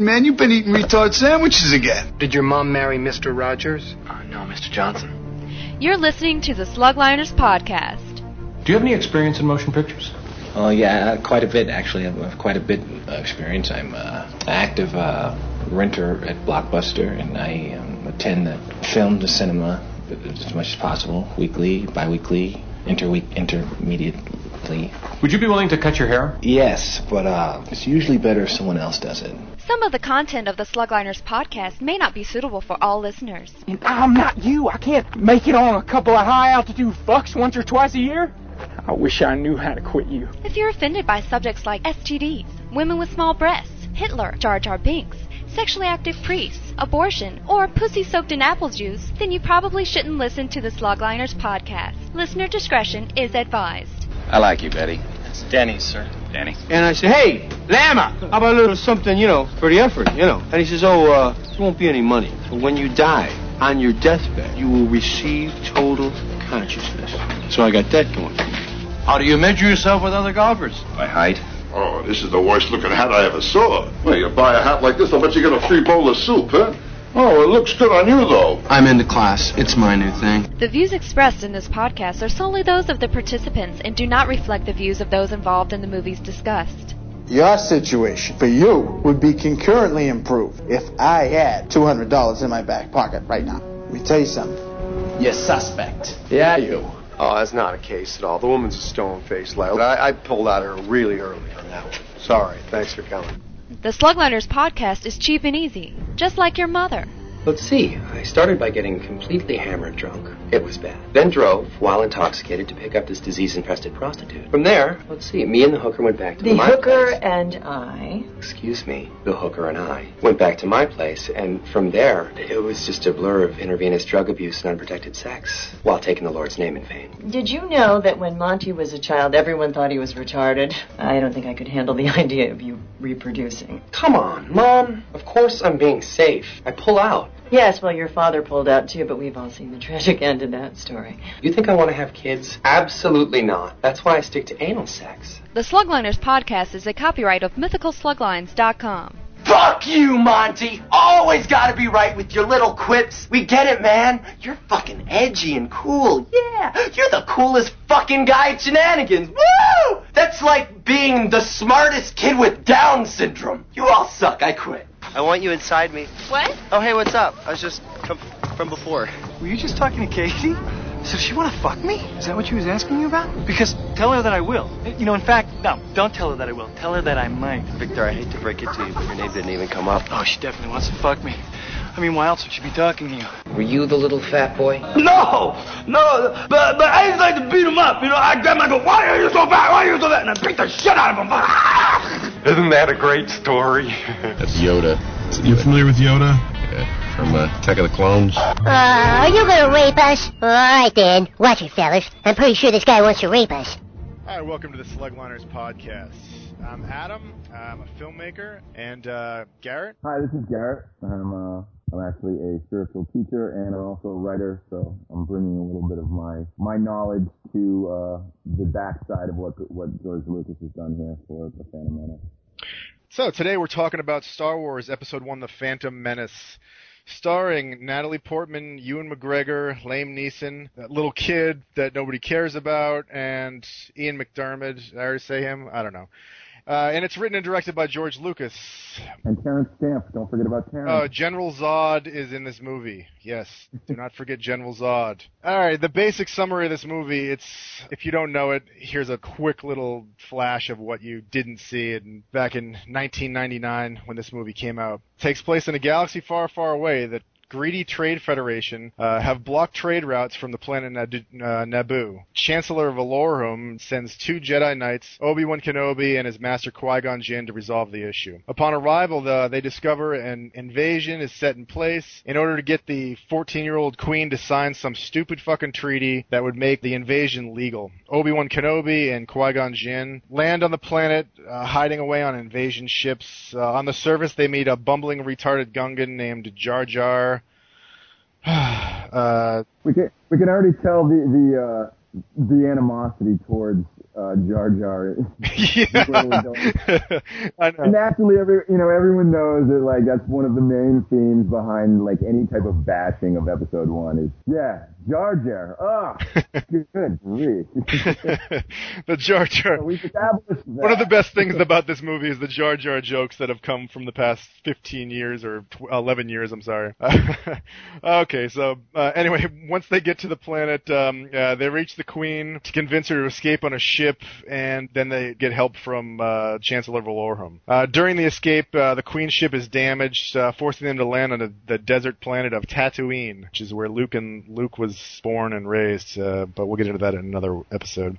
Man, you've been eating retard sandwiches again. Did your mom marry Mr. Rogers? Uh, no, Mr. Johnson. You're listening to the Slugliners podcast. Do you have any experience in motion pictures? Oh yeah, quite a bit actually. I have quite a bit of experience. I'm uh, an active uh, renter at Blockbuster, and I um, attend the film, the cinema, as much as possible, weekly, bi-weekly, interweek, intermediately. Would you be willing to cut your hair? Yes, but uh, it's usually better if someone else does it. Some of the content of the Slugliners podcast may not be suitable for all listeners. And I'm not you. I can't make it on a couple of high altitude fucks once or twice a year. I wish I knew how to quit you. If you're offended by subjects like STDs, women with small breasts, Hitler, Jar Jar Binks, sexually active priests, abortion, or pussy soaked in apple juice, then you probably shouldn't listen to the Slugliners podcast. Listener discretion is advised. I like you, Betty. It's Denny's, sir. Danny. And I said, hey, Lama, how about a little something, you know, for the effort, you know? And he says, oh, uh, there won't be any money. But when you die, on your deathbed, you will receive total consciousness. So I got that going. How do you measure yourself with other golfers? By height? Oh, this is the worst looking hat I ever saw. Well, you buy a hat like this, I'll bet you get a free bowl of soup, huh? Oh, it looks good on you, though. I'm into class. It's my new thing. The views expressed in this podcast are solely those of the participants and do not reflect the views of those involved in the movies discussed. Your situation for you would be concurrently improved if I had $200 in my back pocket right now. Let me tell you something. You're suspect. Yeah, you. Oh, that's not a case at all. The woman's a stone-faced lad. I, I pulled out her really early on that one. Sorry. Thanks for coming. The Slugliners podcast is cheap and easy, just like your mother. Let's see. I started by getting completely hammered drunk. It was bad. Then drove, while intoxicated, to pick up this disease-infested prostitute. From there, let's see, me and the hooker went back to The my hooker place. and I. Excuse me, the hooker and I went back to my place, and from there, it was just a blur of intravenous drug abuse and unprotected sex, while taking the Lord's name in vain. Did you know that when Monty was a child, everyone thought he was retarded? I don't think I could handle the idea of you reproducing. Come on, Mom. Of course I'm being safe. I pull out. Yes, well, your father pulled out too, but we've all seen the tragic end of that story. You think I want to have kids? Absolutely not. That's why I stick to anal sex. The Slugliners podcast is a copyright of mythicalsluglines.com. Fuck you, Monty! Always gotta be right with your little quips. We get it, man. You're fucking edgy and cool. Yeah, you're the coolest fucking guy at Shenanigans. Woo! That's like being the smartest kid with Down syndrome. You all suck. I quit. I want you inside me. What? Oh, hey, what's up? I was just from, from before. Were you just talking to Katie? So does she want to fuck me? Is that what she was asking you about? Because tell her that I will. You know, in fact, no, don't tell her that I will. Tell her that I might. Victor, I hate to break it to you, but your name didn't even come up. Oh, she definitely wants to fuck me. I mean, why else would she be talking to you? Were you the little fat boy? No, no, but but I just like to beat him up. You know, I grab him, I go, why are you so fat? Why are you so fat? And I beat the shit out of him. Isn't that a great story? That's Yoda. You familiar with Yoda? Yeah, from uh, Attack of the Clones. Uh, are you gonna rape us? All right then. Watch it, fellas. I'm pretty sure this guy wants to rape us. Hi, welcome to the Slugliners podcast. I'm Adam. I'm a filmmaker, and uh, Garrett. Hi, this is Garrett. I'm uh, I'm actually a spiritual teacher and I'm also a writer, so I'm bringing a little bit of my my knowledge to uh, the backside of what what George Lucas has done here for the Phantom Menace. So today we're talking about Star Wars Episode One: The Phantom Menace. Starring Natalie Portman, Ewan McGregor, Liam Neeson, that little kid that nobody cares about, and Ian McDiarmid. I already say him? I don't know. Uh, and it's written and directed by George Lucas. And Terence Stamp. Don't forget about Terence. Uh, General Zod is in this movie. Yes, do not forget General Zod. All right, the basic summary of this movie. It's if you don't know it, here's a quick little flash of what you didn't see in, back in 1999 when this movie came out. It takes place in a galaxy far, far away that greedy trade federation uh, have blocked trade routes from the planet uh, Naboo. Chancellor Valorum sends two Jedi Knights, Obi-Wan Kenobi and his master Qui-Gon Jinn, to resolve the issue. Upon arrival, the, they discover an invasion is set in place in order to get the 14-year-old queen to sign some stupid fucking treaty that would make the invasion legal. Obi-Wan Kenobi and Qui-Gon Jinn land on the planet, uh, hiding away on invasion ships. Uh, on the surface, they meet a bumbling, retarded Gungan named Jar Jar. uh, we can we can already tell the the uh, the animosity towards uh, Jar Jar. naturally, every you know everyone knows that like that's one of the main themes behind like any type of bashing of Episode One is yeah Jar Jar. Oh, good grief. the Jar Jar. that. One of the best things about this movie is the Jar Jar jokes that have come from the past 15 years or tw- 11 years. I'm sorry. okay, so uh, anyway, once they get to the planet, um, uh, they reach the Queen to convince her to escape on a ship, and then they get help from uh, Chancellor Valorum. Uh, during the escape, uh, the Queen's ship is damaged, uh, forcing them to land on a, the desert planet of Tatooine, which is where Luke and Luke was born and raised. Uh, but we'll get into that in another episode.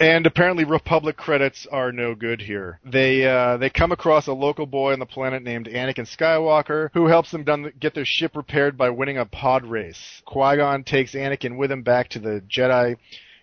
And apparently, Republic credits are no good here. They uh, they come across a local boy on the planet named Anakin Skywalker, who helps them done, get their ship repaired by winning a pod race. Qui Gon takes Anakin with him back to the Jedi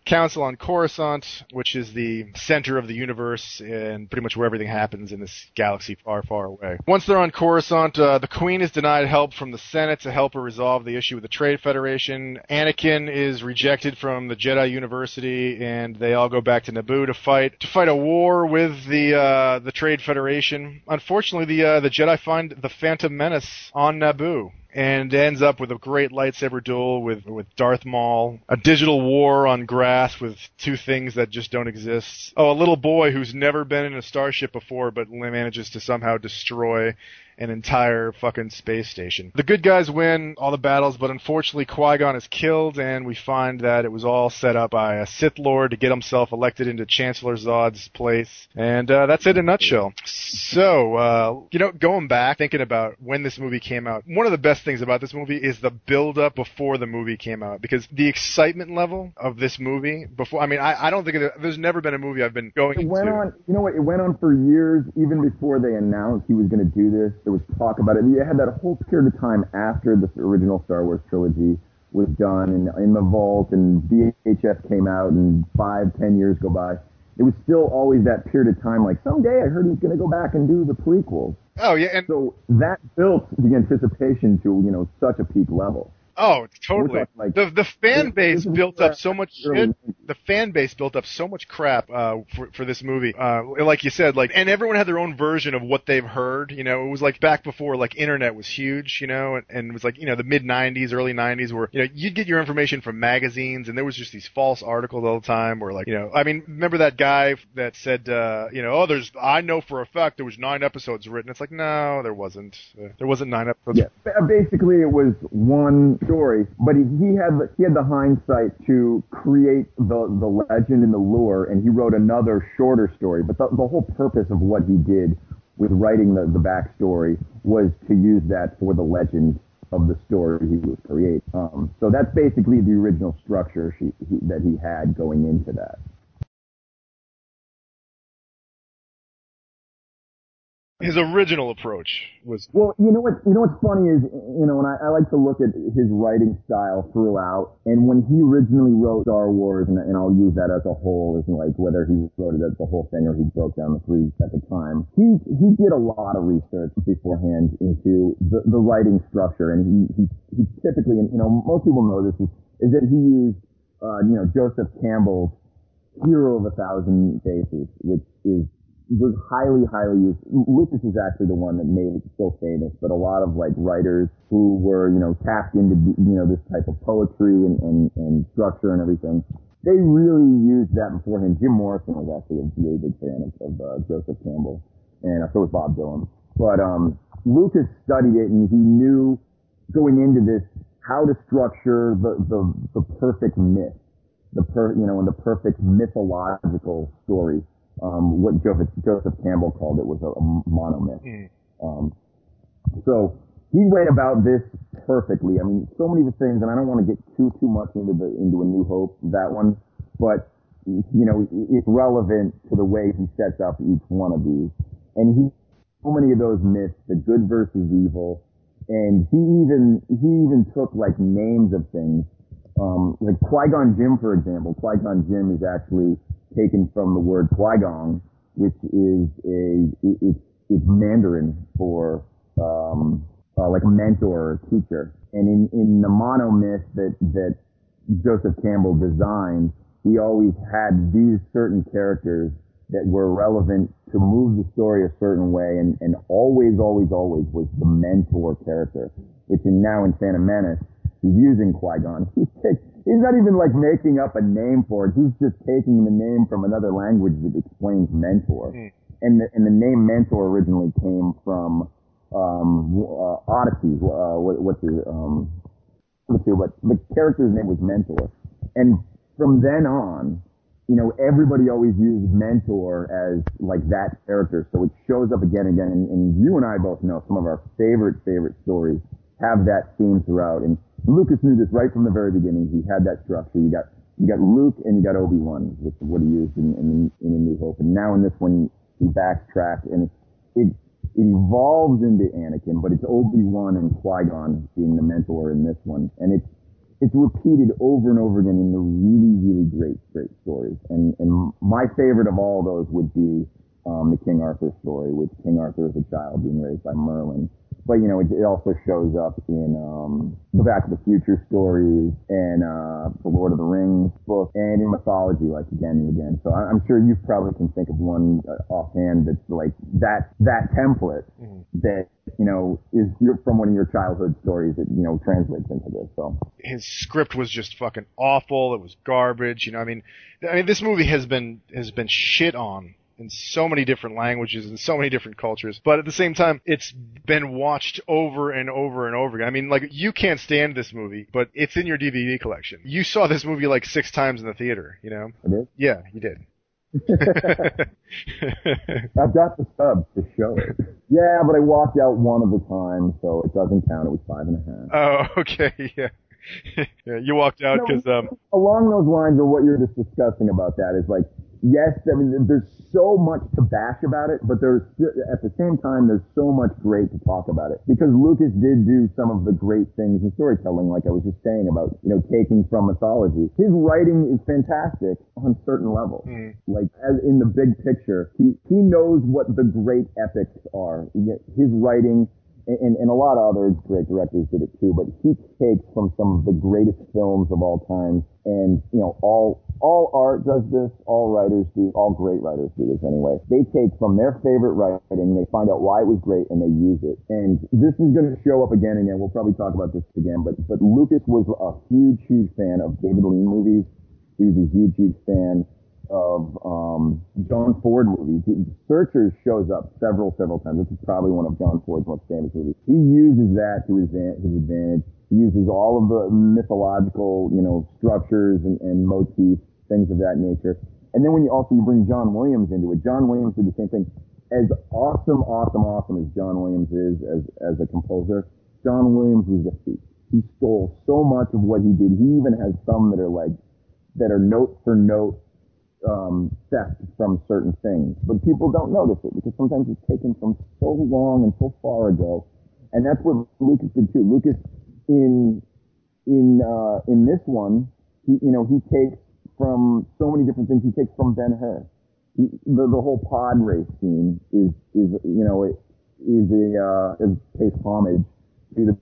Council on Coruscant, which is the center of the universe and pretty much where everything happens in this galaxy far, far away. Once they're on Coruscant, uh, the Queen is denied help from the Senate to help her resolve the issue with the Trade Federation. Anakin is rejected from the Jedi University, and they all go back to Naboo to fight to fight a war with the uh, the Trade Federation. Unfortunately, the uh, the Jedi find the Phantom Menace on Naboo and ends up with a great lightsaber duel with with Darth Maul, a digital war on grass with two things that just don't exist. Oh, a little boy who's never been in a starship before, but manages to somehow destroy an entire fucking space station. The good guys win all the battles, but unfortunately Qui-Gon is killed, and we find that it was all set up by a Sith Lord to get himself elected into Chancellor Zod's place. And uh, that's it in a nutshell. So, uh, you know, going back, thinking about when this movie came out, one of the best things about this movie is the build-up before the movie came out, because the excitement level of this movie before, I mean, I, I don't think there's never been a movie I've been going It went on, you know what? It went on for years, even before they announced he was going to do this. There was talk about it. You had that whole period of time after the original Star Wars trilogy was done, and in the vault, and VHS came out, and five, ten years go by. It was still always that period of time. Like someday, I heard he's going to go back and do the prequels. Oh yeah, and so that built the anticipation to you know such a peak level. Oh, totally. Talking like- the the fan base built up so much shit. The fan base built up so much crap uh, for for this movie. Uh, like you said, like, and everyone had their own version of what they've heard. You know, it was like back before like internet was huge. You know, and, and it was like you know the mid '90s, early '90s, where you know you'd get your information from magazines, and there was just these false articles all the time. Where like you know, I mean, remember that guy that said, uh, you know, oh, there's I know for a fact there was nine episodes written. It's like no, there wasn't. Uh, there wasn't nine episodes. Yeah, basically it was one story, but he, he had he had the hindsight to create the the legend and the lure, and he wrote another shorter story. But the, the whole purpose of what he did with writing the the backstory was to use that for the legend of the story he would create. Um, so that's basically the original structure she, he, that he had going into that. His original approach was Well, you know what? You know what's funny is, you know, and I, I like to look at his writing style throughout. And when he originally wrote Star Wars, and, and I'll use that as a whole, as like whether he wrote it as the whole thing or he broke down the three at the time. He he did a lot of research beforehand into the, the writing structure, and he, he he typically, and you know, most people know this is is that he used, uh, you know, Joseph Campbell's Hero of a Thousand Faces, which is was highly, highly used. Lucas is actually the one that made it so famous, but a lot of like writers who were, you know, tapped into, you know, this type of poetry and, and, and structure and everything, they really used that beforehand. Jim Morrison was actually a really big fan of, of uh, Joseph Campbell, and I so was Bob Dylan. But um, Lucas studied it, and he knew going into this how to structure the, the, the perfect myth, the per, you know, and the perfect mythological story um, what Joseph, Joseph Campbell called it was a, a monomyth. Um, so he went about this perfectly. I mean, so many of the things, and I don't want to get too too much into the into a New Hope that one, but you know, it's relevant to the way he sets up each one of these, and he so many of those myths, the good versus evil, and he even he even took like names of things. Um, like Qui-Gon Jinn, for example, Qui-Gon Jinn is actually taken from the word Qui-Gon, which is a, it's, it's Mandarin for, um, uh, like a mentor or teacher. And in, in the mono myth that, that Joseph Campbell designed, he always had these certain characters that were relevant to move the story a certain way, and, and always, always, always was the mentor character, which in now in Phantom Menace, he's using Qui-Gon. He's, take, he's not even like making up a name for it. He's just taking the name from another language that explains mentor. Hmm. And the, and the name mentor originally came from um, uh, Odyssey. Uh, what, what's his, um, let's see, what the character's name was Mentor. And from then on, you know, everybody always used mentor as like that character. So it shows up again and again. And, and you and I both know some of our favorite, favorite stories have that theme throughout. And Lucas knew this right from the very beginning. He had that structure. You got, you got Luke and you got Obi-Wan, which is what he used in, in, in A New Hope. And now in this one, he backtracked and it, it evolves into Anakin, but it's Obi-Wan and Qui-Gon being the mentor in this one. And it's, it's repeated over and over again in the really, really great, great stories. And, and my favorite of all those would be, um, the King Arthur story with King Arthur as a child being raised by Merlin. But, you know, it, it also shows up in, um, the Back to the Future stories and, uh, the Lord of the Rings book and in mythology, like again and again. So I, I'm sure you probably can think of one uh, offhand that's like that, that template that, you know, is from one of your childhood stories that, you know, translates into this. So. his script was just fucking awful. It was garbage. You know, I mean, I mean, this movie has been has been shit on in so many different languages and so many different cultures. But at the same time, it's been watched over and over and over again. I mean, like you can't stand this movie, but it's in your DVD collection. You saw this movie like six times in the theater. You know? I did? Yeah, you did. I've got the subs to show it. Yeah, but I walked out one of the times, so it doesn't count. It was five and a half. Oh, okay, yeah. yeah, you walked out because um, Along those lines of what you're just discussing about that is like, yes, I mean, there's so much to bash about it, but there's at the same time, there's so much great to talk about it because Lucas did do some of the great things in storytelling, like I was just saying about, you know, taking from mythology. His writing is fantastic on certain levels. Hmm. Like as in the big picture, he, he knows what the great epics are. Yet His writing and, and a lot of other great directors did it too, but he takes from some of the greatest films of all time and, you know, all, all art does this, all writers do, all great writers do this anyway. They take from their favorite writing, they find out why it was great and they use it. And this is going to show up again and again. We'll probably talk about this again, but, but Lucas was a huge, huge fan of David Lean movies. He was a huge, huge fan of um, John Ford movies. Searchers shows up several, several times. This is probably one of John Ford's most famous movies. He uses that to his, his advantage. He uses all of the mythological, you know, structures and, and motifs, things of that nature. And then when you also you bring John Williams into it, John Williams did the same thing. As awesome, awesome, awesome as John Williams is as as a composer, John Williams was a thief. He stole so much of what he did. He even has some that are like that are note for note um, theft from certain things, but people don't notice it because sometimes it's taken from so long and so far ago, and that's what Lucas did too. Lucas, in in uh, in this one, he you know he takes from so many different things. He takes from Ben Hur. He, the the whole pod race scene is is you know it is a uh, is pays homage to the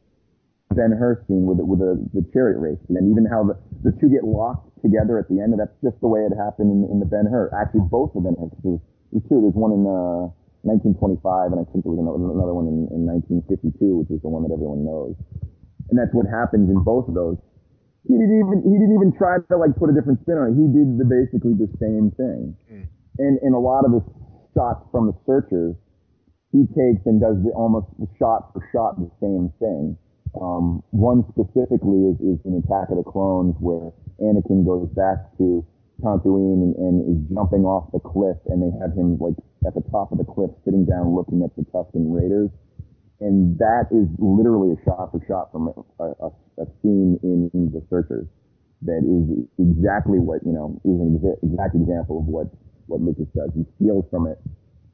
Ben Hur scene with the, with the, the chariot race, and even how the, the two get locked together at the end, and that's just the way it happened in, in the Ben Hur. Actually, both of them. There's, there's two. There's one in uh, 1925, and I think there was another, one in, in 1952, which is the one that everyone knows. And that's what happens in both of those. He didn't even he didn't even try to like put a different spin on it. He did the, basically the same thing. And and a lot of the shots from the searchers, he takes and does the almost shot for shot the same thing. Um, one specifically is, is in Attack of the Clones where Anakin goes back to Tatooine and, and is jumping off the cliff and they have him like at the top of the cliff sitting down looking at the Tusken Raiders. And that is literally a shot for shot from a, a, a scene in, in The Searchers that is exactly what, you know, is an exa- exact example of what, what Lucas does. He steals from it.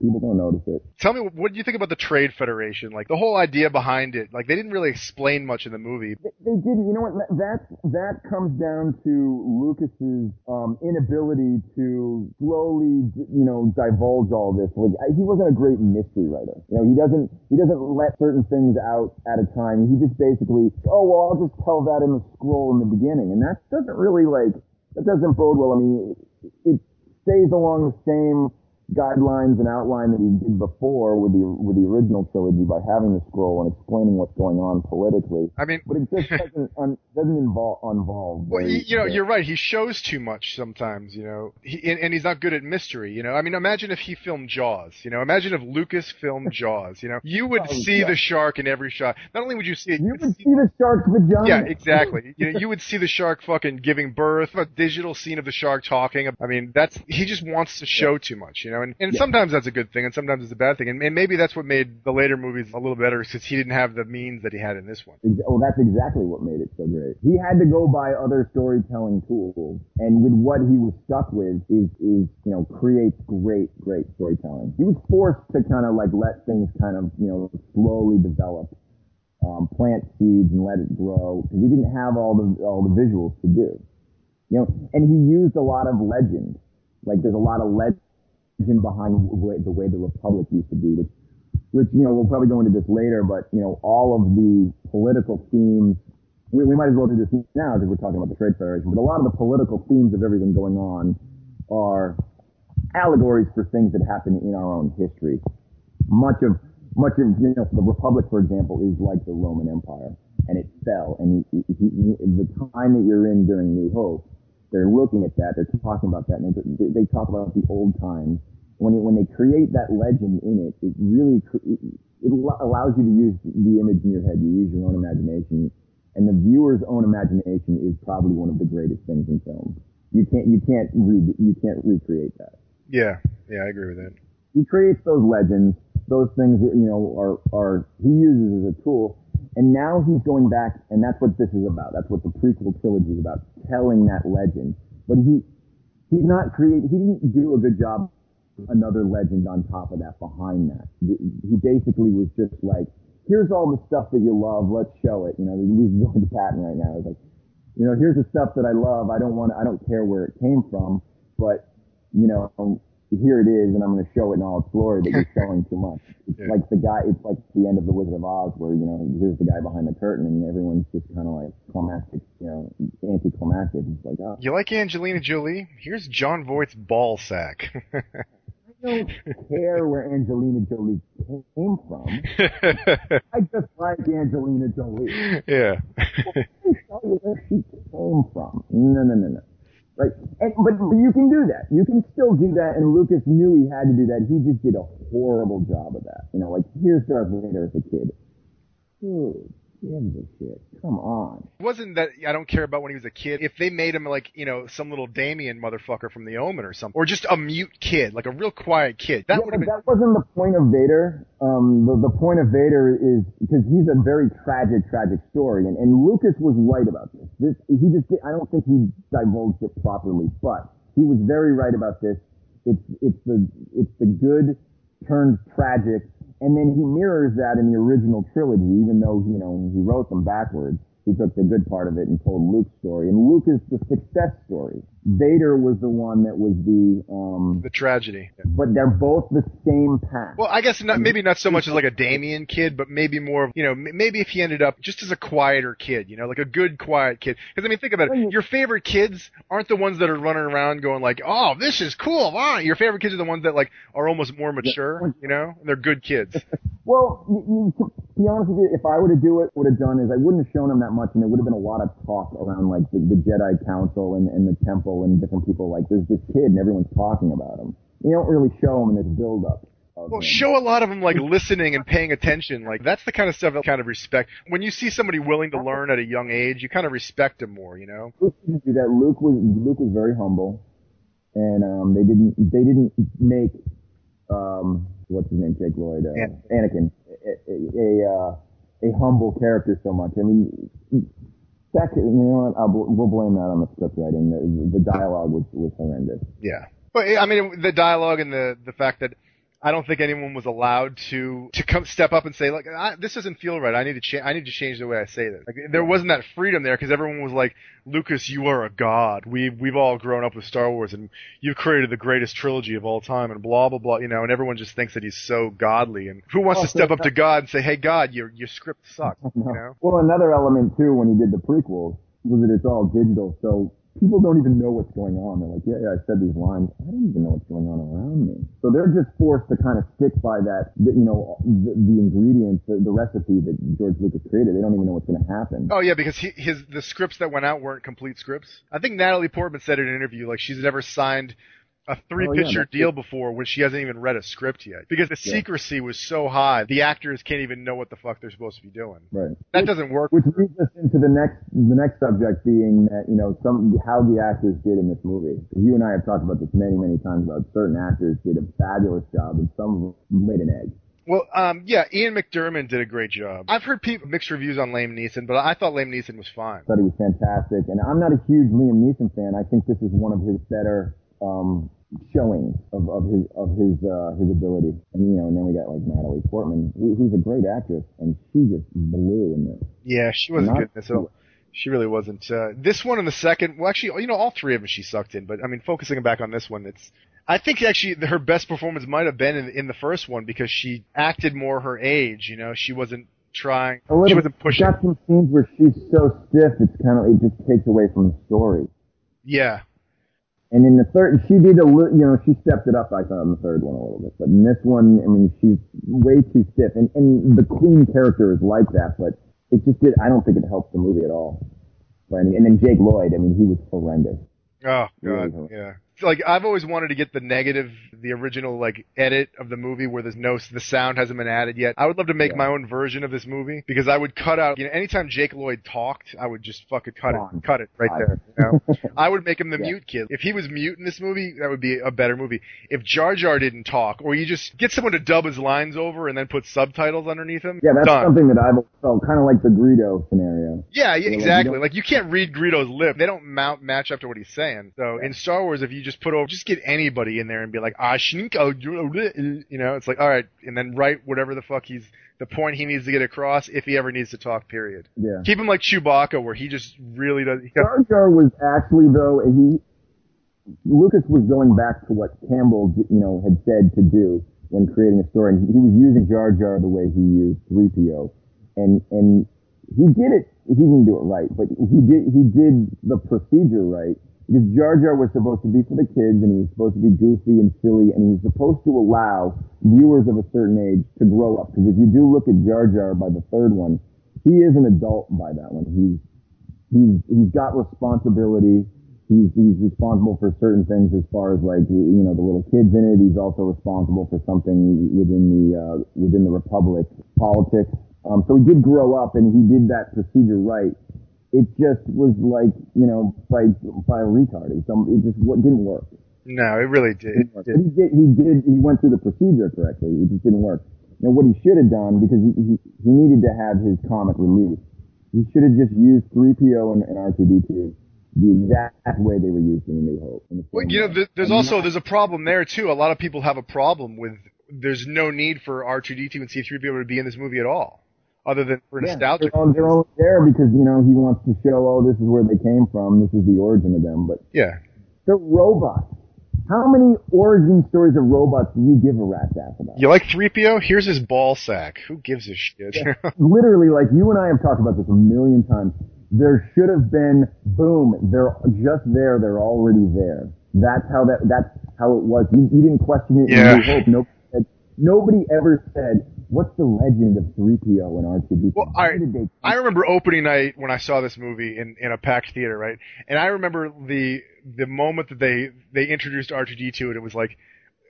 People don't notice it. Tell me, what do you think about the Trade Federation? Like the whole idea behind it. Like they didn't really explain much in the movie. They didn't. You know what? That that comes down to Lucas's um, inability to slowly, you know, divulge all this. Like I- he wasn't a great mystery writer. You know, he doesn't he doesn't let certain things out at a time. He just basically, oh well, I'll just tell that in the scroll in the beginning, and that doesn't really like that doesn't bode well. I mean, it, it stays along the same guidelines and outline that he did before with the with the original trilogy by having the scroll and explaining what's going on politically. I mean, but it just doesn't un, doesn't involve involve. Well, you, know, you're right. He shows too much sometimes, you know, he, and, and he's not good at mystery. You know, I mean, imagine if he filmed Jaws. You know, imagine if Lucas filmed Jaws. You know, you would Oh, see yeah. the shark in every shot. Not only would you see it, you would see the shark's vagina. yeah, exactly. you know, you would see the shark fucking giving birth, a digital scene of the shark talking. I mean, that's he just wants to show too much, you know. And, and Yeah. sometimes that's a good thing, and sometimes it's a bad thing. And, and maybe that's what made the later movies a little better, since he didn't have the means that he had in this one. Well, that's exactly what made it so great. He had to go by other storytelling tools, and with what he was stuck with is is you know creates great great storytelling. He was forced to kind of like let things kind of you know slowly develop, um, plant seeds and let it grow because he didn't have all the all the visuals to do. You know, and he used a lot of legend. Like there's a lot of legend behind the way, the way the Republic used to be, which which you know we'll probably go into this later, but you know all of the political themes. We, we might as well do this now because we're talking about the Trade Federation. But a lot of the political themes of everything going on are allegories for things that happen in our own history. Much of much of you know the Republic, for example, is like the Roman Empire, and it fell. And he, he, he, the time that you're in during New Hope, they're looking at that, they're talking about that, and they, they talk about the old times. When it, when they create that legend in it, it really it, allows you to use the image in your head. You use your own imagination, and the viewer's own imagination is probably one of the greatest things in film. You can't you can't re- you can't recreate that Yeah, yeah, I agree with that. he creates those legends, those things that, you know, are, are, he uses as a tool. And now he's going back, and that's what this is about. That's what the prequel trilogy is about, telling that legend. But he, he's not create, he didn't do a good job another legend on top of that behind that. He basically was just like, here's all the stuff that you love, let's show it. You know, we're going to Patton right now. It's like, you know, here's the stuff that I love. I don't want, I don't care where it came from, but, you know, here it is, and I'm going to show it in all its glory, but you're showing too much. It's Yeah. like the guy, it's like the end of The Wizard of Oz, where, you know, here's the guy behind the curtain, and everyone's just kind of like climactic, you know, anticlimactic. It's like, oh, You like Angelina Jolie? Here's Jon Voight's ball sack. I don't care where Angelina Jolie came from. I just like Angelina Jolie. yeah. tell you where she came from. No, no, no, no. Right? And, but, but you can do that. You can still do that, and Lucas knew he had to do that. He just did a horrible job of that. You know, like, here's Darth Vader as a kid. Dude, gives a shit. Come on. It wasn't that I don't care about when he was a kid. If they made him like, you know, some little Damien motherfucker from The Omen or something, or just a mute kid, like a real quiet kid, that Yeah, would have been. that wasn't the point of Vader. Um, the, the point of Vader is because he's a very tragic, tragic story, and, and Lucas was right about this. This he just did, I don't think he divulged it properly, but he was very right about this. It's it's the it's the good turned tragic, and then he mirrors that in the original trilogy, even though you know he wrote them backwards. He took the good part of it and told Luke's story, and Luke is the success story. Vader was the one that was the um, The tragedy. but they're both the same path. Well, I guess not, maybe not so much as like a Damien kid, but maybe more, of, you know, maybe if he ended up just as a quieter kid, you know, like a good quiet kid. Because I mean, think about it. Your favorite kids aren't the ones that are running around going like, "Oh, this is cool." Ah, your favorite kids are the ones that like are almost more mature, you know, and they're good kids. Well, to be honest with you, if I were to do it, what I'd done is I wouldn't have shown him that much, and there would have been a lot of talk around like the, the Jedi Council and, and the Temple and different people. Like, there's this kid, and everyone's talking about him. You don't really show him in this build-up. Well, him. show a lot of them like listening and paying attention. Like that's the kind of stuff that kind of respect. When you see somebody willing to learn at a young age, you kind of respect them more, you know. Luke didn't do that. Luke was Luke was very humble, and um, they didn't they didn't make um, what's his name, Jake Lloyd, uh, Anakin, a a, a, uh, a humble character so much. I mean, second, you know what? I'll, we'll blame that on the script writing. The, the dialogue was was horrendous. Yeah. But I mean, the dialogue and the the fact that I don't think anyone was allowed to to come step up and say like this doesn't feel right. I need to change. I need to change the way I say this. Like, there wasn't that freedom there because everyone was like, Lucas, you are a god. We we've all grown up with Star Wars and you've created the greatest trilogy of all time and blah blah blah. You know, and everyone just thinks that he's so godly. And who wants to Also, step up to God and say, Hey God, your your script sucks. You know. Well, another element too when he did the prequels was that it's all digital. So people don't even know what's going on. They're like, yeah, yeah, I said these lines. I don't even know what's going on around me. So they're just forced to kind of stick by that, the, you know, the, the ingredients, the, the recipe that George Lucas created. They don't even know what's going to happen. Oh yeah, because he, his the scripts that went out weren't complete scripts. I think Natalie Portman said in an interview like she's never signed a three Oh, yeah, picture that's deal before when she hasn't even read a script yet. Because the Yeah. secrecy was so high, the actors can't even know what the fuck they're supposed to be doing. Right. That doesn't work. Which leads us into the next the next subject being that you know some how the actors did in this movie. You and I have talked about this many many times about certain actors did a fabulous job and some laid an egg. Well, um, yeah, Ian McDiarmid did a great job. I've heard people mixed reviews on Liam Neeson, but I thought Liam Neeson was fine. I thought he was fantastic, and I'm not a huge Liam Neeson fan. I think this is one of his better um, showings of, of his of his uh, his ability. And you know, and then we got like Natalie Portman, who, who's a great actress, and she just blew in this. Yeah, she wasn't Not- good in this at all. She really wasn't. Uh, this one and the second, well, actually, you know, all three of them she sucked in. But I mean, focusing back on this one, it's. I think actually her best performance might have been in, in the first one because she acted more her age. You know, she wasn't trying. A little, she wasn't pushing. got some scenes where she's so stiff, it's kind of it just takes away from the story. Yeah, And in the third, she did a little, you know, she stepped it up, I thought, in the third one a little bit. But in this one, I mean, she's way too stiff. And, and the queen character is like that, but it just did, I don't think it helps the movie at all. And then Jake Lloyd, I mean, he was horrendous. Oh Really god, yeah. Like I've always wanted to get the negative, the original like edit of the movie where there's no the sound hasn't been added yet. I would love to make my own version of this movie because I would cut out. You know, anytime Jake Lloyd talked, I would just fucking cut it, cut it right there. You know? I would make him the Yeah. mute kid. If he was mute in this movie, that would be a better movie. If Jar Jar didn't talk, or you just get someone to dub his lines over and then put subtitles underneath him, Yeah, that's done. something that I've felt kind of like the Greedo scenario. Yeah, yeah, know, like, you exactly. Like you can't read Greedo's lip; they don't mount match up to what he's saying. So in Star Wars, if you just put over, just get anybody in there and be like, "Ah, shnink, oh, you know, it's like, all right, and then write whatever the fuck he's the point he needs to get across if he ever needs to talk. Period. Yeah. Keep him like Chewbacca, where he just really does. He got, Jar Jar was actually though he Lucas was going back to what Campbell you know had said to do when creating a story, and he was using Jar Jar the way he used 3PO, and and he did it. He didn't do it right, but he did he did the procedure right because Jar Jar was supposed to be for the kids, and he was supposed to be goofy and silly, and he was supposed to allow viewers of a certain age to grow up. Because if you do look at Jar Jar by the third one, he is an adult by that one. He's he's he's got responsibility. He's he's responsible for certain things as far as like you know the little kids in it. He's also responsible for something within the uh, within the republic politics. Um, so he did grow up and he did that procedure right. It just was like you know by by a retard. It, some, it just what didn't work. no, it really did. It did. he did he did he went through the procedure correctly. It just didn't work. Now what he should have done because he, he he needed to have his comic relief. He should have just used 3PO and, and R2D2 the exact way they were used in New Hope. in the Well, you know, th- there's also there's a problem there too. A lot of people have a problem with there's no need for R2D2 and C3PO to be in this movie at all, other than for yeah, nostalgia. they're, all, they're only there because you know he wants to show, oh, this is where they came from. This is the origin of them. But Yeah. they're robots. How many origin stories of robots do you give a rat's ass about? You like 3PO? Here's his ball sack. Who gives a shit? literally, like you and I have talked about this a million times. There should have been, boom, they're just there. They're already there. That's how that. That's how it was. You, you didn't question it. Yeah. New Hope. Nobody, nobody ever said, "What's the legend of 3PO and R2D2?" Well, I, I remember opening night when I saw this movie in, in a packed theater, right? And I remember the the moment that they they introduced R2D2 and it was like,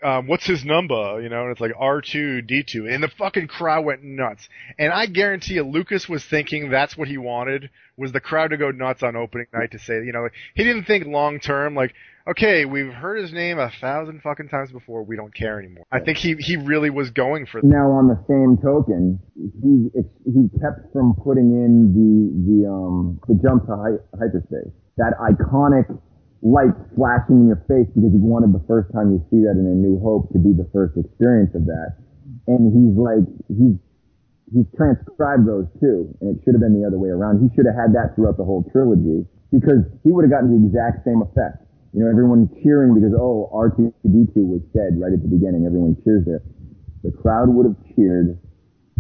um, what's his number? You know, and it's like R2D2, and the fucking crowd went nuts. And I guarantee you, Lucas was thinking that's what he wanted was the crowd to go nuts on opening night to say, you know, he didn't think long term like. Okay, we've heard his name a thousand fucking times before. We don't care anymore. I think he he really was going for. Now, on the same token, he he kept from putting in the the um the jump to hy- hyperspace, that iconic light flashing in your face because he wanted the first time you see that in A New Hope to be the first experience of that, and he's like he's he's transcribed those too, and it should have been the other way around. He should have had that throughout the whole trilogy because he would have gotten the exact same effect. You know, everyone cheering because oh R2D2 was dead right at the beginning. Everyone cheers there the crowd would have cheered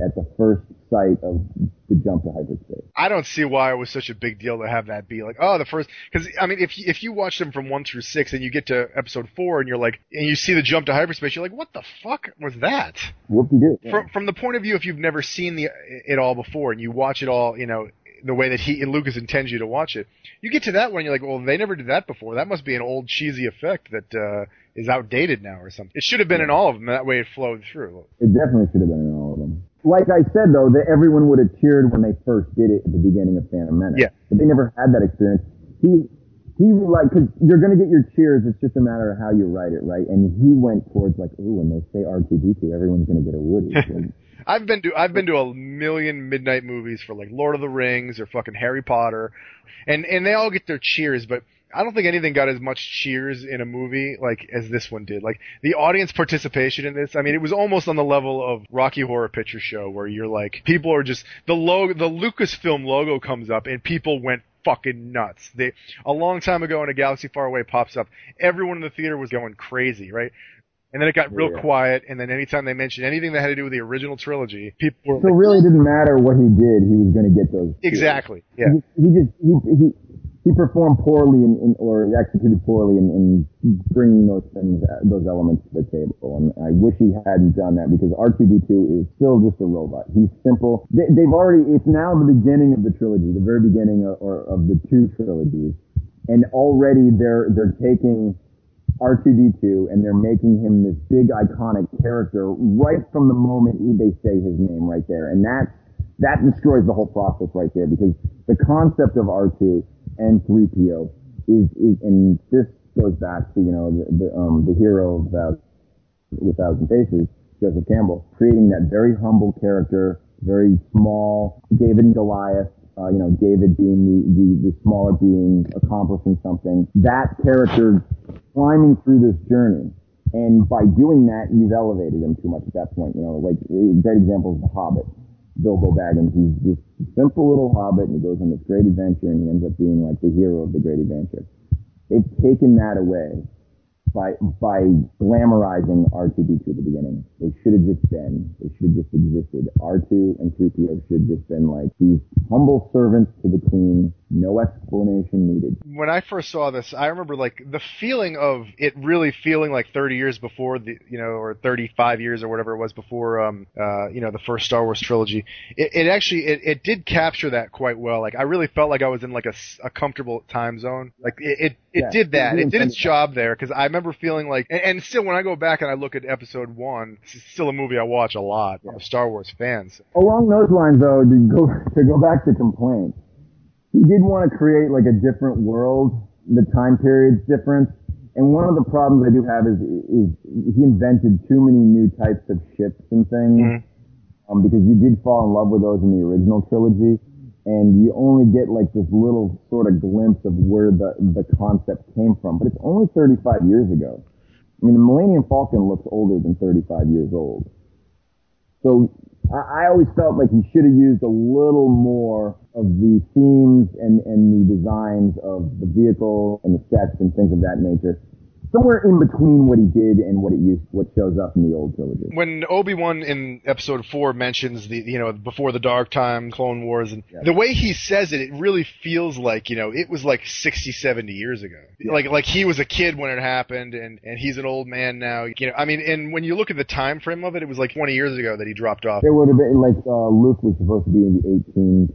at the first sight of the jump to hyperspace. I don't see why it was such a big deal to have that be like, oh, the first, because I mean, if you, if you watch them from one through six and you get to episode four and you're like, and you see the jump to hyperspace, you're like, what the fuck was that? Whoop-de-doo. Yeah. From from the point of view, if you've never seen the it all before and you watch it all, you know, the way that he and Lucas intends you to watch it, you get to that one, you're like, well, they never did that before. That must be an old cheesy effect that uh, is outdated now or something. It should have been in all of them. That way, it flowed through. It definitely should have been in all of them. Like I said though, that everyone would have cheered when they first did it at the beginning of Phantom Menace. Yeah. But they never had that experience. He he like because you're gonna get your cheers. It's just a matter of how you write it, right? And he went towards like, ooh, when they say R2D2, everyone's gonna get a Woody. I've been to I've been to a million midnight movies for like Lord of the Rings or fucking Harry Potter, and and they all get their cheers, but I don't think anything got as much cheers in a movie like as this one did. Like the audience participation in this, I mean, it was almost on the level of Rocky Horror Picture Show, where you're like, people are just the logo, the Lucasfilm logo comes up, and people went fucking nuts. They a long time ago in a galaxy far away pops up, everyone in the theater was going crazy, right? And then it got real Yeah. quiet, and then anytime they mentioned anything that had to do with the original trilogy, people were so it really didn't matter what he did. He was gonna get those. exactly, yeah. He, he just he he he performed poorly in, in or executed poorly in, in bringing those things uh, those elements to the table, and I wish he hadn't done that because R2D2 is still just a robot. He's simple. They, they've already it's now the beginning of the trilogy, the very beginning of, or of the two trilogies, and already they're they're taking R2D2 and they're making him this big iconic character right from the moment he- they say his name right there. And that, that destroys the whole process right there because the concept of R2 and 3PO is, is and this goes back to, you know, the, the, um, the hero of that with Thousand Faces, Joseph Campbell, creating that very humble character, very small, David and Goliath, uh, you know, David being the, the, the smaller being, accomplishing something. That character climbing through this journey. And by doing that, you've elevated him too much at that point. You know, like, a great example is The Hobbit. Bilbo Baggins, he's a simple little hobbit and he goes on this great adventure and he ends up being like the hero of the great adventure. They've taken that away by by glamorizing R2D2 at the beginning. They should have just been, they should have just existed. R2 and 3PO should have just been like these humble servants to the queen, no explanation needed. when I first saw this, I remember like the feeling of it really feeling like 30 years before the, you know, or 35 years or whatever it was before, um, uh, you know, the first Star Wars trilogy. It, it actually, it, it did capture that quite well. Like I really felt like I was in like a, a comfortable time zone. Like it, it, it Yeah, did that. it It did its job there because I remember feeling like, and, and still when I go back and I look at episode one, it's still a movie I watch a lot. I'm a Star Wars fan. So. Along those lines though, to go, to go back to complaints, he did want to create like a different world, the time period's different. And one of the problems I do have is, is he invented too many new types of ships and things. Um, because you did fall in love with those in the original trilogy. And you only get like this little sort of glimpse of where the, the concept came from. But it's only 35 years ago. I mean, the Millennium Falcon looks older than 35 years old. So I, I always felt like he should have used a little more of the themes and, and the designs of the vehicle and the sets and things of that nature. Somewhere in between what he did and what it used, what shows up in the old trilogy. when Obi Wan in Episode Four mentions the you know before the Dark Time, Clone Wars, and the way he says it, it really feels like you know it was like 60, 70 years ago. Like like he was a kid when it happened, and and he's an old man now. You know, I mean, and when you look at the time frame of it, it was like twenty years ago that he dropped off. It would have been like uh, Luke was supposed to be in the 18,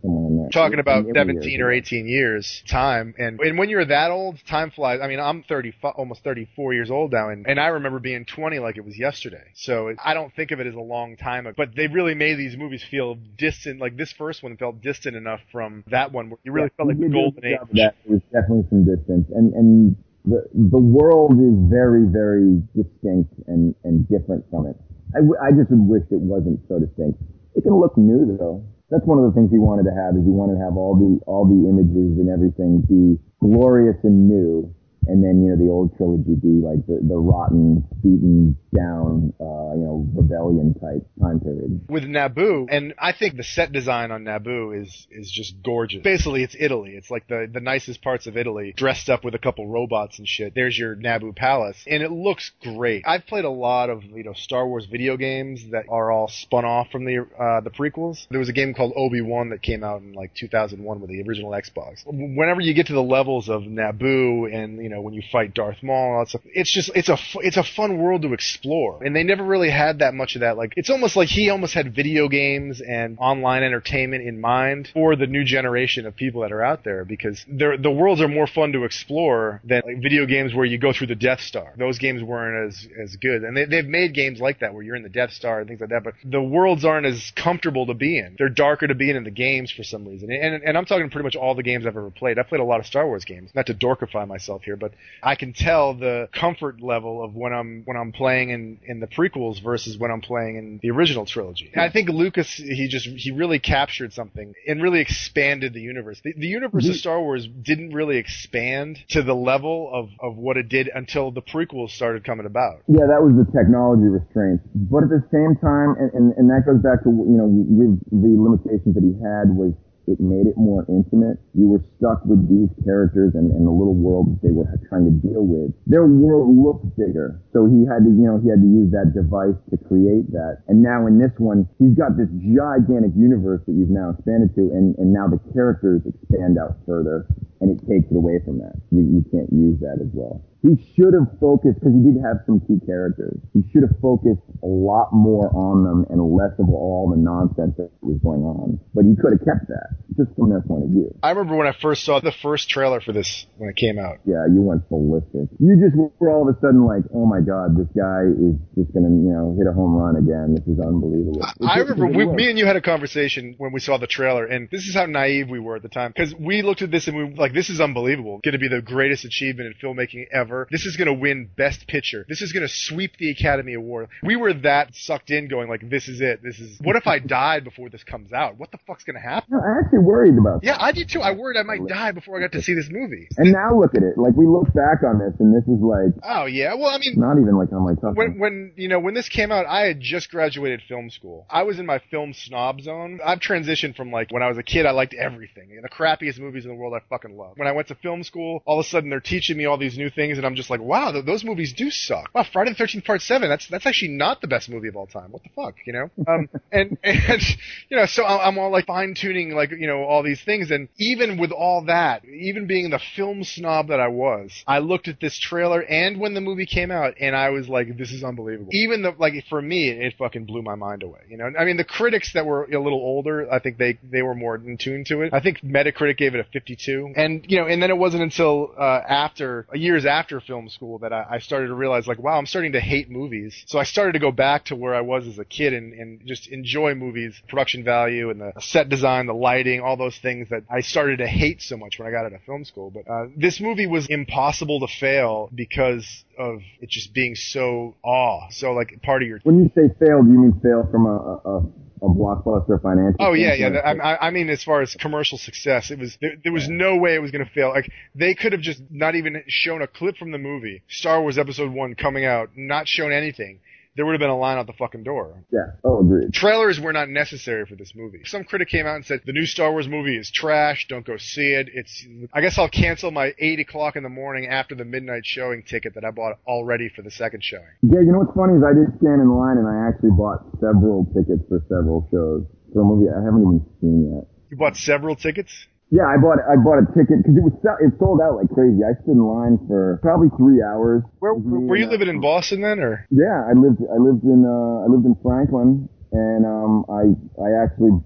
20, somewhere in there. Talking about And it was 17 years or 18 years time, and and when you're that old, time flies. I mean, I'm 30, almost 34 years old now, and and I remember being 20 like it was yesterday. So it, I don't think of it as a long time, ago. but they really made these movies feel distant. Like this first one felt distant enough from that one, where you really Yeah, felt like he the golden age. That. There was definitely some distance, and and the the world is very very distinct and and different from it. I, w- I just wish it wasn't so distinct. It can look new though. That's one of the things he wanted to have is he wanted to have all the all the images and everything be glorious and new, and then you know the old trilogy be like the the rotten, beaten down, uh, you know, rebellion type time period. with Naboo, and I think the set design on Naboo is is just gorgeous. Basically, it's Italy. It's like the the nicest parts of Italy, dressed up with a couple robots and shit. There's your Naboo palace, and it looks great. I've played a lot of you know Star Wars video games that are all spun off from the uh, the prequels. There was a game called Obi Wan that came out in like 2001 with the original Xbox. Whenever you get to the levels of Naboo, and you know when you fight Darth Maul, all that stuff, it's just it's a it's a fun world to explore, and they never really had that much of that. Like it's almost like he almost had video games and online entertainment in mind for the new generation of people that are out there because the worlds are more fun to explore than like video games where you go through the Death Star. Those games weren't as as good, and they, they've made games like that where you're in the Death Star and things like that. But the worlds aren't as comfortable to be in. They're darker to be in in the games for some reason. And and I'm talking pretty much all the games I've ever played. I've played a lot of Star Wars games. Not to dorkify myself here, but I can tell the comfort level of when I'm when I'm playing in in the prequels versus when I'm playing in the original trilogy. And I think Lucas he just he really captured something and really expanded the universe. The, the universe of mm-hmm. Star Wars didn't really expand to the level of of what it did until the prequels started coming about. Yeah, that was the technology restraints. But at the same time, and, and, and that goes back to, you know, with the limitations that he had was it made it more intimate. You were stuck with these characters and, and the little world that they were trying to deal with. Their world looked bigger. So he had to, you know, he had to use that device to create that. And now in this one, he's got this gigantic universe that you've now expanded to and, and now the characters expand out further and it takes it away from that. You, you can't use that as well. He should have focused, because he did have some key characters, he should have focused a lot more on them and less of all the nonsense that was going on. But he could have kept that, just from their point of view. I remember when I first saw the first trailer for this when it came out. Yeah, you went ballistic. You just were all of a sudden like, oh my god, this guy is just gonna, you know, hit a home run again. This is unbelievable. I remember we, me and you had a conversation when we saw the trailer, and this is how naive we were at the time. Because we looked at this and we were like, this is unbelievable. Going to be the greatest achievement in filmmaking ever. This is going to win Best Picture. This is going to sweep the Academy Award. We were that sucked in, going like, this is it. This is. What if I died before this comes out? What the fuck's going to happen? No, I actually worried about Yeah, I did too. I worried I might die before I got to see this movie. And now look at it. Like we look back on this, and this is like Oh yeah. Well, I mean, not even like on my top. when when you know when this came out, I had just graduated film school. I was in my film snob zone. I've transitioned from like when I was a kid, I liked everything. The crappiest movies in the world, I fucking love. When I went to film school, all of a sudden they're teaching me all these new things, and I'm just like, wow, th- those movies do suck. Wow, Friday the Thirteenth Part Seven. That's that's actually not the best movie of all time. What the fuck, you know? Um, and and you know, so I'm all like fine tuning like you know all these things, and even with all that, even being the film snob that I was, I looked at this trailer and when the movie came out, and I was like, this is unbelievable. Even the like for me, it fucking blew my mind away. You know, I mean, the critics that were a little older, I think they they were more in tune to it. I think Metacritic gave it a 52, and you know, and then it wasn't until uh, after years after film school that I, I started to realize like, wow, I'm starting to hate movies. So I started to go back to where I was as a kid and, and just enjoy movies, production value, and the set design, the lighting, all those things that I started to hate so much when I got out of film school. But uh, this movie was impossible to fail because of it just being so awe, so like part of your When you say failed, you mean fail from a a, a, blockbuster financial. Oh yeah, yeah. I, I- I mean, as far as commercial success, it was there, there was no way it was going to fail. Like they could have just not even shown a clip from the movie, Star Wars Episode One coming out, not shown anything. There would have been a line out the fucking door. Yeah. Oh, agreed. Trailers were not necessary for this movie. Some critic came out and said the new Star Wars movie is trash. Don't go see it. It's. I guess I'll cancel my eight o'clock in the morning after the midnight showing ticket that I bought already for the second showing. Yeah, you know what's funny is I did stand in line and I actually bought several tickets for several shows for a movie I haven't even seen yet. You bought several tickets. Yeah, I bought I bought a ticket because it was sell- it sold out like crazy. I stood in line for probably three hours. Where were you living in Boston then, or? Yeah, I lived I lived in uh, I lived in Franklin, and um, I I actually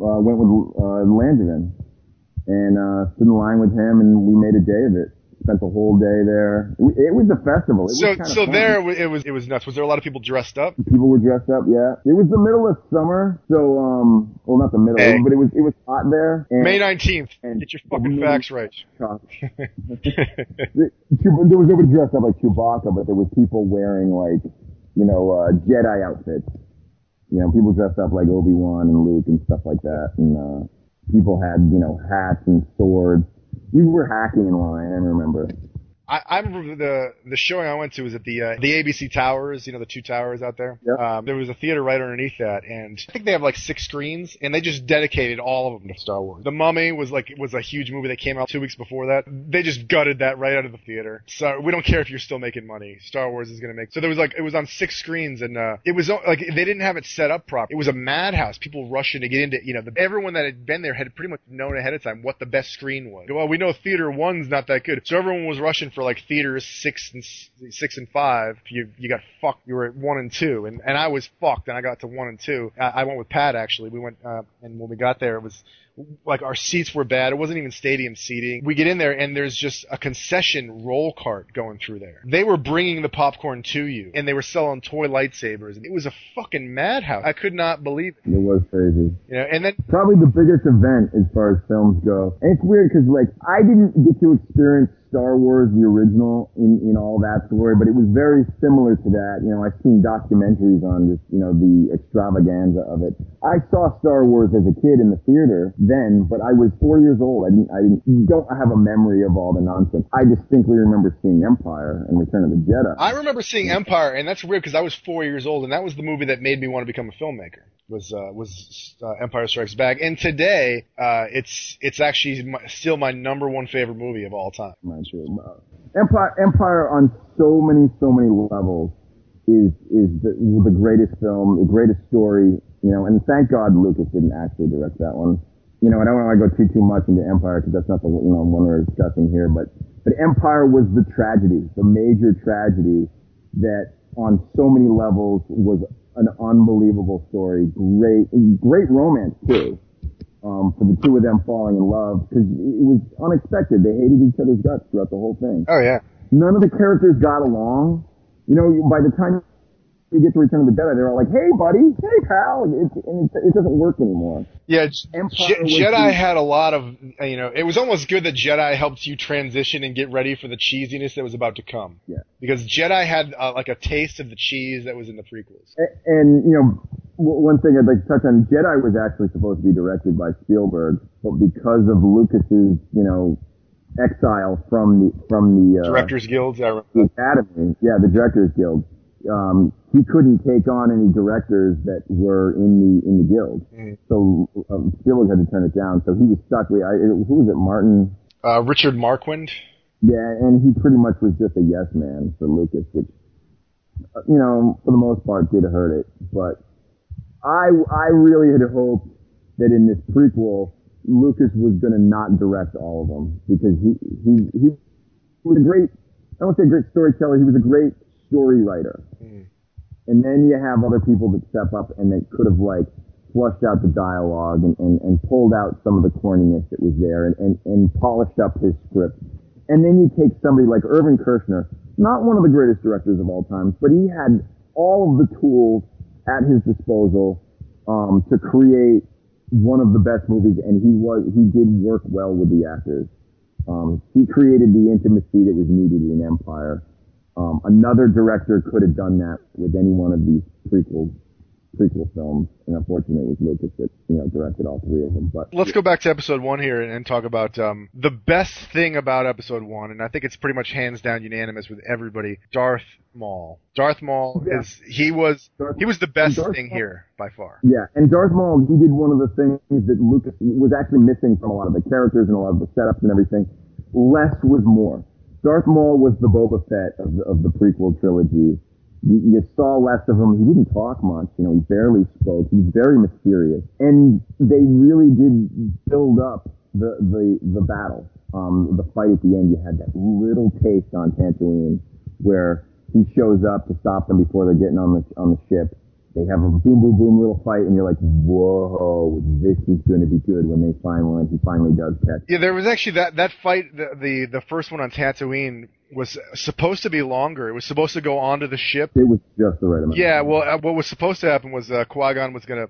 uh, went with uh, Langevin and uh, stood in line with him, and we made a day of it. Spent the whole day there. It, it was a festival. It So was kinda so fun. there it was, it was nuts. Was there a lot of people dressed up? People were dressed up, yeah. It was the middle of summer, so um, well, not the middle, Hey. but it was it was hot there. And May nineteenth. Get your fucking facts right. there there was nobody dressed up like Chewbacca, but there was people wearing like, you know, uh, Jedi outfits. You know, people dressed up like Obi Wan and Luke and stuff like that, and uh, people had you know hats and swords. We were hacking in line. I remember. I, I remember the the showing I went to was at the uh, the ABC Towers, you know, the two towers out there. Yep. Um, there was a theater right underneath that, and I think they have like six screens, and they just dedicated all of them to Star Wars. The Mummy was like was a huge movie that came out two weeks before that. They just gutted that right out of the theater. So we don't care if you're still making money. Star Wars is gonna make. So there was like it was on six screens, and uh, it was like they didn't have it set up properly. It was a madhouse. People rushing to get into. You know, the, everyone that had been there had pretty much known ahead of time what the best screen was. Well, we know theater one's not that good, so everyone was rushing for like theaters six and six and five. You you got fucked. You were at one and two, and and I was fucked, and I got to one and two. I, I went with Pat actually. We went, uh, and when we got there, it was like our seats were bad. It wasn't even stadium seating. We get in there and there's just a concession roll cart going through there. They were bringing the popcorn to you and they were selling toy lightsabers. And it was a fucking madhouse. I could not believe it. It was crazy. You know, and then Probably the biggest event as far as films go. And it's weird because like I didn't get to experience Star Wars the original in in all that glory, but it was very similar to that. You know, I've seen documentaries on just you know the extravaganza of it. I saw Star Wars as a kid in the theater then, but I was four years old. I didn't I didn't don't have a memory of all the nonsense. I distinctly remember seeing Empire and Return of the Jedi. I remember seeing Empire, and that's weird because I was four years old, and that was the movie that made me want to become a filmmaker. Was uh, was uh, Empire Strikes Back, and today uh, it's it's actually my, still my number one favorite movie of all time. Not Uh, Empire, Empire on so many, so many levels is is the, the greatest film, the greatest story. You know, and thank God Lucas didn't actually direct that one. You know, I don't want to go too too much into Empire because that's not the you know one we're discussing here. But but Empire was the tragedy, the major tragedy that on so many levels was an unbelievable story. Great, great romance too. Um, for the two of them falling in love because it was unexpected. They hated each other's guts throughout the whole thing. Oh yeah. None of the characters got along. You know, by the time you get to Return of the Jedi, they're all like, "Hey, buddy, hey, pal," it, and it, it doesn't work anymore. Yeah, Je- Jedi had a lot of, you know, it was almost good that Jedi helped you transition and get ready for the cheesiness that was about to come. Yeah. Because Jedi had uh, like a taste of the cheese that was in the prequels. A- And you know, w- one thing I'd like to touch on: Jedi was actually supposed to be directed by Spielberg, but because of Lucas's, you know, exile from the from the uh, Directors Guilds, I remember. the Academy, yeah, the Directors Guild. Um, he couldn't take on any directors that were in the in the guild, Mm. so um, Spielberg had to turn it down. So he was stuck. with I, who was it? Martin. Uh, Richard Marquand. Yeah, and he pretty much was just a yes man for Lucas, which, uh, you know, for the most part did hurt it. But I, I really had hoped that in this prequel, Lucas was going to not direct all of them because he, he, he was a great, I don't say a great storyteller, he was a great story writer. And then you have other people that step up and they could have like flushed out the dialogue and, and, and pulled out some of the corniness that was there and, and, and polished up his script. And then you take somebody like Irvin Kershner, not one of the greatest directors of all time, but he had all of the tools at his disposal um, to create one of the best movies, and he was he did work well with the actors. Um, he created the intimacy that was needed in Empire. Um, another director could have done that with any one of these prequel prequel films, and unfortunately, it was Lucas that you know directed all three of them. But Let's go back to episode one here and, and talk about um, the best thing about episode one, and I think it's pretty much hands down unanimous with everybody. Darth Maul. Darth Maul Yeah. is he was he was the best thing Maul- here by far. Yeah, and Darth Maul, he did one of the things that Lucas was actually missing from a lot of the characters and a lot of the setups and everything. Less was more. Darth Maul was the Boba Fett of the, of the prequel trilogy. You, you saw less of him. He didn't talk much. You know, he barely spoke. He was very mysterious. And they really did build up the, the, the battle. Um, the fight at the end, you had that little taste on Tatooine where he shows up to stop them before they're getting on the, on the ship. They have a boom, boom, boom little fight, and you're like, whoa, this is going to be good when they finally, he finally does catch. Yeah, there was actually that that fight. The the, the first one on Tatooine was supposed to be longer. It was supposed to go onto the ship. It was just the right amount. Yeah, well, uh, what was supposed to happen was uh, Qui Gon was gonna.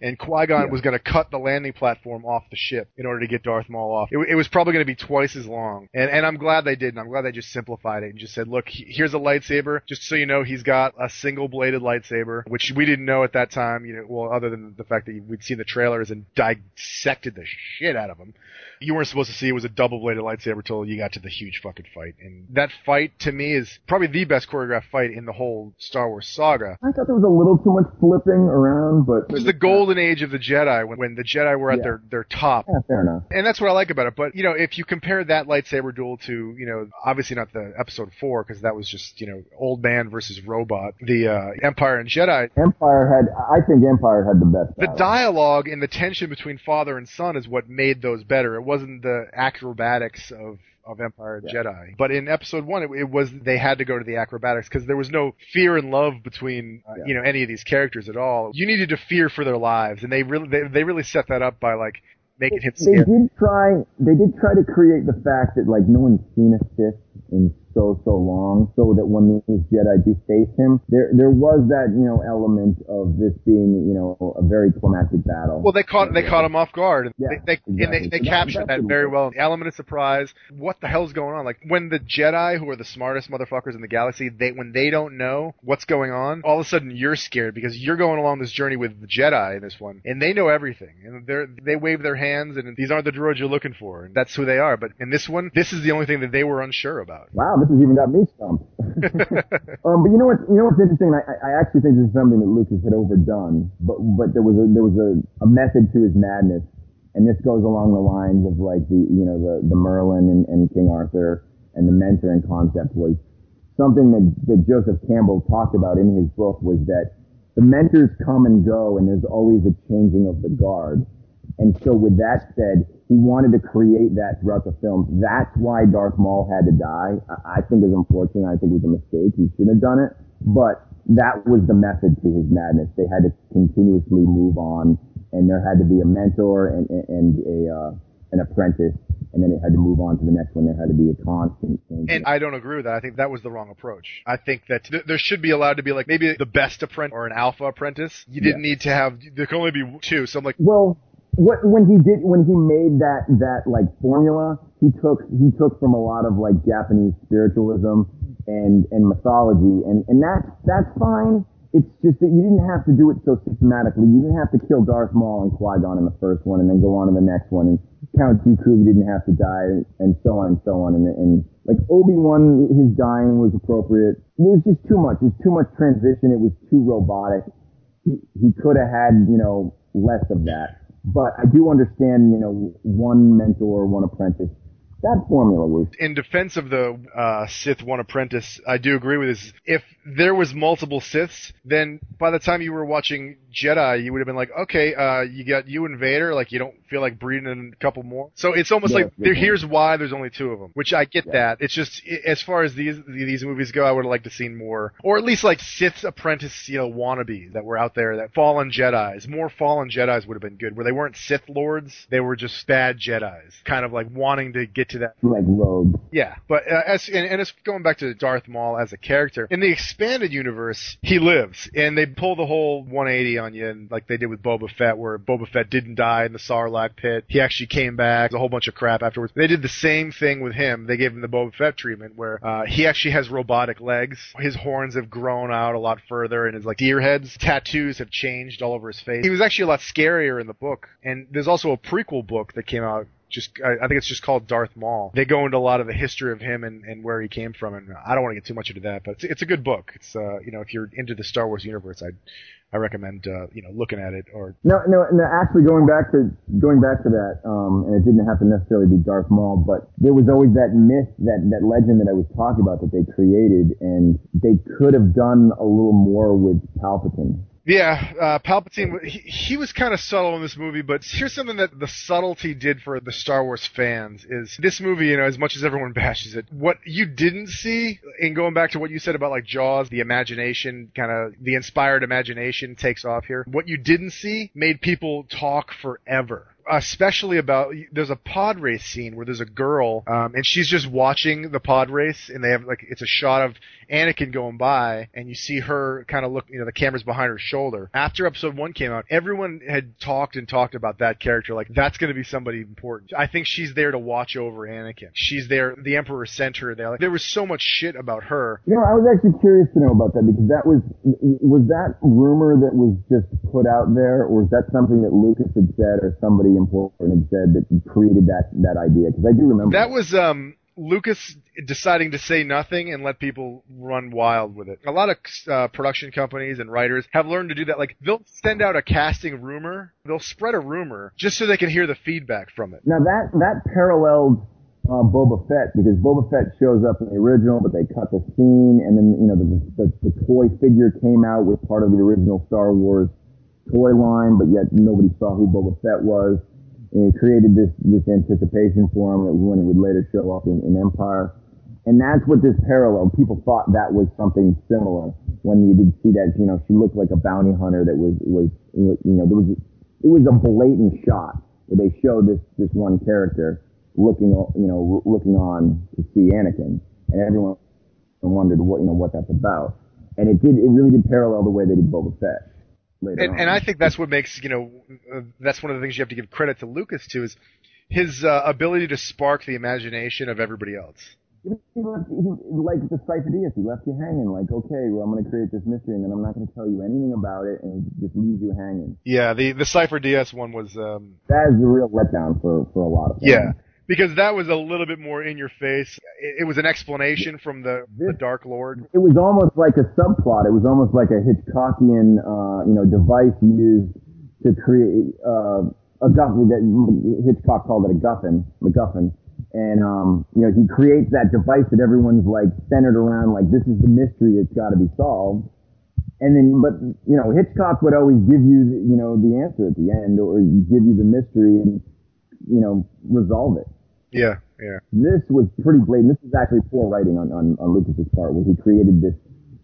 And Qui Gon was going to cut the landing platform off the ship in order to get Darth Maul off. It, it was probably going to be twice as long, and and I'm glad they didn't. I'm glad they just simplified it and just said, look, here's a lightsaber. Just so you know, he's got a single bladed lightsaber, which we didn't know at that time. You know, well, other than the fact that we'd seen the trailers and dissected the shit out of him. You weren't supposed to see it was a double bladed lightsaber till you got to the huge fucking fight. And that fight to me is probably the best choreographed fight in the whole Star Wars saga. I thought there was a little too much flipping around, but It was the golden age of the Jedi when, when the Jedi were at Yeah. their, their top. yeah, fair enough. And that's what I like about it. But, you know, if you compare that lightsaber duel to, you know, obviously not the episode four, because that was just, you know, old man versus robot, the, uh, Empire and Jedi, Empire had, I think Empire had the best. the dialogue and the tension between father and son is what made those better. It wasn't the acrobatics of of Empire and Jedi. But in episode one, it, it was they had to go to the acrobatics because there was no fear and love between uh, you know any of these characters at all. You needed to fear for their lives, and they really they, they really set that up by like making him They scared. did try. They did try to create the fact that like no one's seen a Sith in so so long, so that when these Jedi do face him, there there was that you know element of this being you know a very climactic battle. Well, they caught they caught him off guard. And Yeah, they, they, and they, they So captured that's that very well. The element of surprise. What the hell's going on? Like when the Jedi, who are the smartest motherfuckers in the galaxy, they when they don't know what's going on, all of a sudden you're scared because you're going along this journey with the Jedi in this one, and they know everything, and they they wave their hands, and these aren't the droids you're looking for, and that's who they are. But in this one, this is the only thing that they were unsure about. Wow, this has even got me stumped. um, but you know what? You know what's interesting? I, I actually think this is something that Lucas had overdone, but but there was a there was a, a method to his madness, and this goes along the lines of like the you know the the Merlin and, and King Arthur and the mentoring concept was something that, that Joseph Campbell talked about in his book was that the mentors come and go, and there's always a changing of the guard. And so with that said, he wanted to create that throughout the film. That's why Darth Maul had to die. I think it's unfortunate. I think it was a mistake. He shouldn't have done it. But that was the method to his madness. They had to continuously move on and there had to be a mentor and, and, and a, uh, an apprentice. And then it had to move on to the next one. There had to be a constant change. And I don't agree with that. I think that was the wrong approach. I think that th- there should be allowed to be like maybe the best apprentice or an alpha apprentice. You didn't need to have. There can only be two. So I'm like, Well, what when he did when he made that that like formula, he took he took from a lot of like Japanese spiritualism and and mythology, and and that's that's fine. It's just that you didn't have to do it so systematically. You didn't have to kill Darth Maul and Qui Gon in the first one, and then go on to the next one. And Count Dooku didn't have to die, and so on and so on. And, and like Obi Wan, his dying was appropriate. It was just too much. It was too much transition. It was too robotic he, he could have had, you know, less of that. But I do understand, you know, one mentor, one apprentice. That formula was in defense of the uh, Sith One Apprentice, I do agree with this. If there was multiple Siths, then by the time you were watching Jedi, you would have been like, okay, uh, you got you and Vader, like you don't feel like breeding in a couple more. So it's almost like there, here's why there's only two of them, which I get that. It's just as far as these these movies go, I would have liked to seen more, or at least like Sith Apprentice, you know, wannabes that were out there, that fallen Jedi's. More fallen Jedi's would have been good, where they weren't Sith lords, they were just bad Jedi's, kind of like wanting to get to that like rogue. yeah, but uh, as and, and it's going back to Darth Maul as a character in the expanded universe, he lives, and they pull the whole 180 on you, and like they did with Boba Fett, where Boba Fett didn't die in the Sarlacc pit, he actually came back. A whole bunch of crap afterwards. They did the same thing with him. They gave him the Boba Fett treatment, where uh, he actually has robotic legs. His horns have grown out a lot further, and his like deer heads, tattoos have changed all over his face. He was actually a lot scarier in the book, and there's also a prequel book that came out just I, I think it's just called Darth Maul. They go into a lot of the history of him and, and where he came from, and I don't want to get too much into that, but it's, it's a good book. It's uh you know if you're into the Star Wars universe, I I recommend uh you know looking at it or No, no, no. Actually, going back to going back to that, um, and it didn't have to necessarily be Darth Maul, but there was always that myth, that that legend that I was talking about that they created, and they could have done a little more with Palpatine. Yeah, uh, Palpatine. He, he was kind of subtle in this movie, but here's something that the subtlety did for the Star Wars fans is this movie. You know, as much as everyone bashes it, what you didn't see, in going back to what you said about like Jaws, the imagination, kind of the inspired imagination takes off here. What you didn't see made people talk forever. Especially about there's a pod race scene where there's a girl um, and she's just watching the pod race and they have like it's a shot of Anakin going by and you see her kind of look you know the camera's behind her shoulder. After episode 1 came out, everyone had talked and talked about that character like that's going to be somebody important. I think she's there to watch over Anakin. She's there the emperor sent her there. Like there was so much shit about her. You know, I was actually curious to know about that because that was was that rumor that was just put out there, or is that something that Lucas had said, or somebody important had said that created that that idea? Because I do remember That was um Lucas deciding to say nothing and let people run wild with it. A lot of uh, production companies and writers have learned to do that. Like they'll send out a casting rumor, they'll spread a rumor just so they can hear the feedback from it. Now that that paralleled uh, Boba Fett because Boba Fett shows up in the original, but they cut the scene, and then you know the, the the toy figure came out with part of the original Star Wars toy line, but yet nobody saw who Boba Fett was. And it created this this anticipation for him that when it would later show up in, in Empire. And that's what this parallel. People thought that was something similar when you did see that. You know, she looked like a bounty hunter that was was you know there was it was a blatant shot where they showed this this one character looking you know looking on to see Anakin, and everyone wondered what you know what that's about. And it did it really did parallel the way they did Boba Fett later And, and I think that's what makes you know uh, that's one of the things you have to give credit to Lucas to is his uh, ability to spark the imagination of everybody else. He left, he, like the Sifo-Dyas, he left you hanging. Like, okay, well, I'm going to create this mystery, and then I'm not going to tell you anything about it, and just leave you hanging. Yeah, the the Sifo-Dyas one was um That is a real letdown for for a lot of fans. yeah because that was a little bit more in your face. It, it was an explanation from the the Dark Lord. It was almost like a subplot. It was almost like a Hitchcockian, uh, you know, device used to create uh, a guffin. That Hitchcock called it a guffin, MacGuffin. And um, you know, he creates that device that everyone's like centered around. Like this is the mystery that's got to be solved. And then, but you know, Hitchcock would always give you, you know, the answer at the end, or give you the mystery and, you know, resolve it. Yeah, yeah. This was pretty blatant. This is actually poor writing on, on, on Lucas's part, where he created this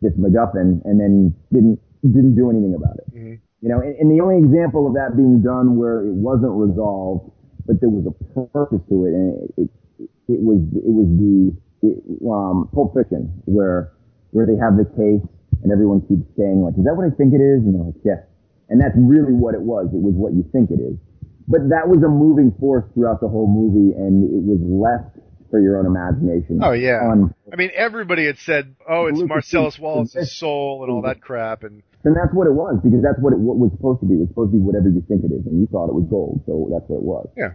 this MacGuffin and then didn't didn't do anything about it. Mhm. You know, and, and the only example of that being done where it wasn't resolved, but there was a purpose to it, and it it, it was it was the it, um, Pulp Fiction, where where they have the case and everyone keeps saying like, "Is that what I think it is?" And they're like, "Yes," and that's really what it was. It was what you think it is. But that was a moving force throughout the whole movie, and it was left for your own imagination. Oh yeah. I mean, everybody had said, "Oh, it's Lucas Marcellus Wallace's soul" and all that crap, and and that's what it was because that's what it what was supposed to be. It was supposed to be whatever you think it is, and you thought it was gold, so that's what it was. Yeah.